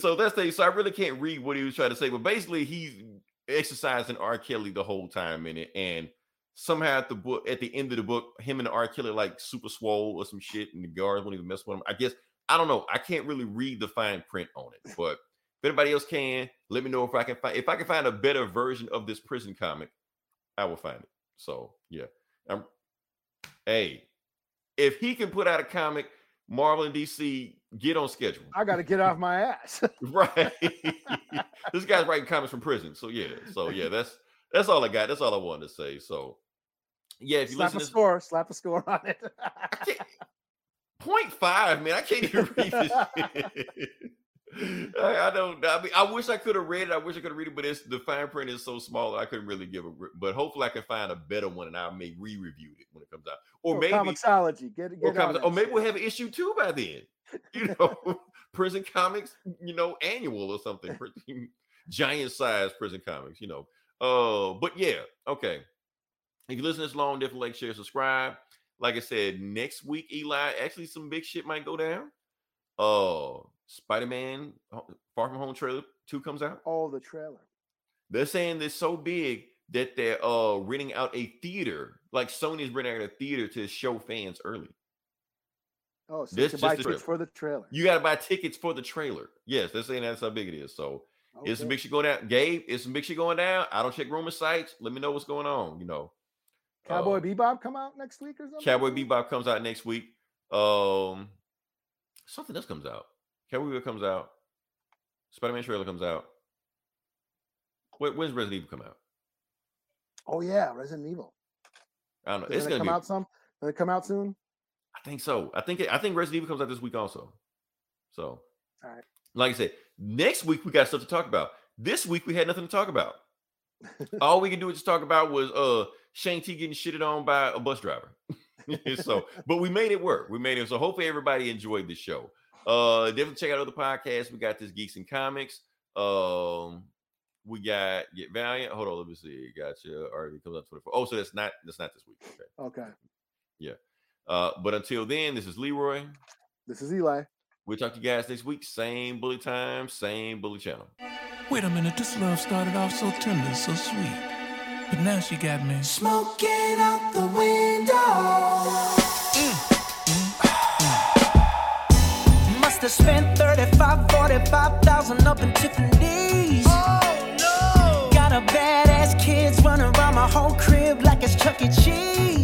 So that's the so I really can't read what he was trying to say, but basically he's exercising R. Kelly the whole time in it, and somehow at the book at the end of the book, him and R. Kelly like super swole or some shit, and the guards won't even mess with him. I guess I don't know. I can't really read the fine print on it, but if anybody else can, let me know if I can find if I can find a better version of this prison comic, I will find it. So yeah, I'm hey, if he can put out a comic, Marvel and DC get on schedule. I got to get off my ass. <laughs> Right. <laughs> this guy's writing comics from prison. So yeah. So yeah, that's that's all I got. That's all I wanted to say. So yeah, if you slap listen a to this, score, slap a score on it. Point five, man. I can't even read this <laughs> shit. I, I don't. I mean, I wish I could have read it. I wish I could have read it, but it's the fine print is so small that I couldn't really give a. But hopefully, I can find a better one, and I may re-review it when it comes out, or Or maybe, Comixology. Get, or, get comes- that or maybe shit. we'll have an issue two by then. You <laughs> know, <laughs> prison comics, you know, annual or something, <laughs> giant size prison comics, you know. Uh, but yeah, okay. If you listen this long, definitely like, share, subscribe. Like I said, next week, Eli, actually some big shit might go down. Uh, Spider-Man Far From Home trailer two comes out. Oh, the trailer. They're saying they're so big that they're uh renting out a theater, like Sony's renting out a theater to show fans early. Oh, so This- you buy tickets for the trailer. You got to buy tickets for the trailer. Yes, they're saying that's how big it is. So it's some Okay. big shit going down. Gabe, it's some big shit going down. I don't check rumor sites. Let me know what's going on. You know, Cowboy uh, Bebop come out next week or something? Cowboy Bebop comes out next week. Um, something else comes out. Cowboy Bebop comes out. Spider Man trailer comes out. When, when's Resident Evil come out? Oh yeah, Resident Evil. I don't know. Is It's it gonna come be. out some? It come out soon? I think so. I think it, I think Resident Evil comes out this week also. So, All right. like I said, next week we got stuff to talk about. This week we had nothing to talk about. <laughs> All we can do is just talk about was uh Shang-Chi getting shitted on by a bus driver. <laughs> so, but we made it work. We made it. So hopefully everybody enjoyed the show. Uh, definitely check out other podcasts. We got this Geeks and Comics. Um, we got Get Valiant. Hold on, let me see. Gotcha. Already comes out 24. Oh, so that's not that's not this week. Okay. Okay. Yeah. Uh, but until then, this is Leroy. This is Eli. We'll talk to you guys next week. Same bully time, same bully channel. Wait a minute, this love started off so tender, so sweet. But now she got me. Smoking out the window. Have spent 35, 45,000 up in Tiffany's. Oh no! Got a badass kids running around my whole crib like it's Chuck E. Cheese.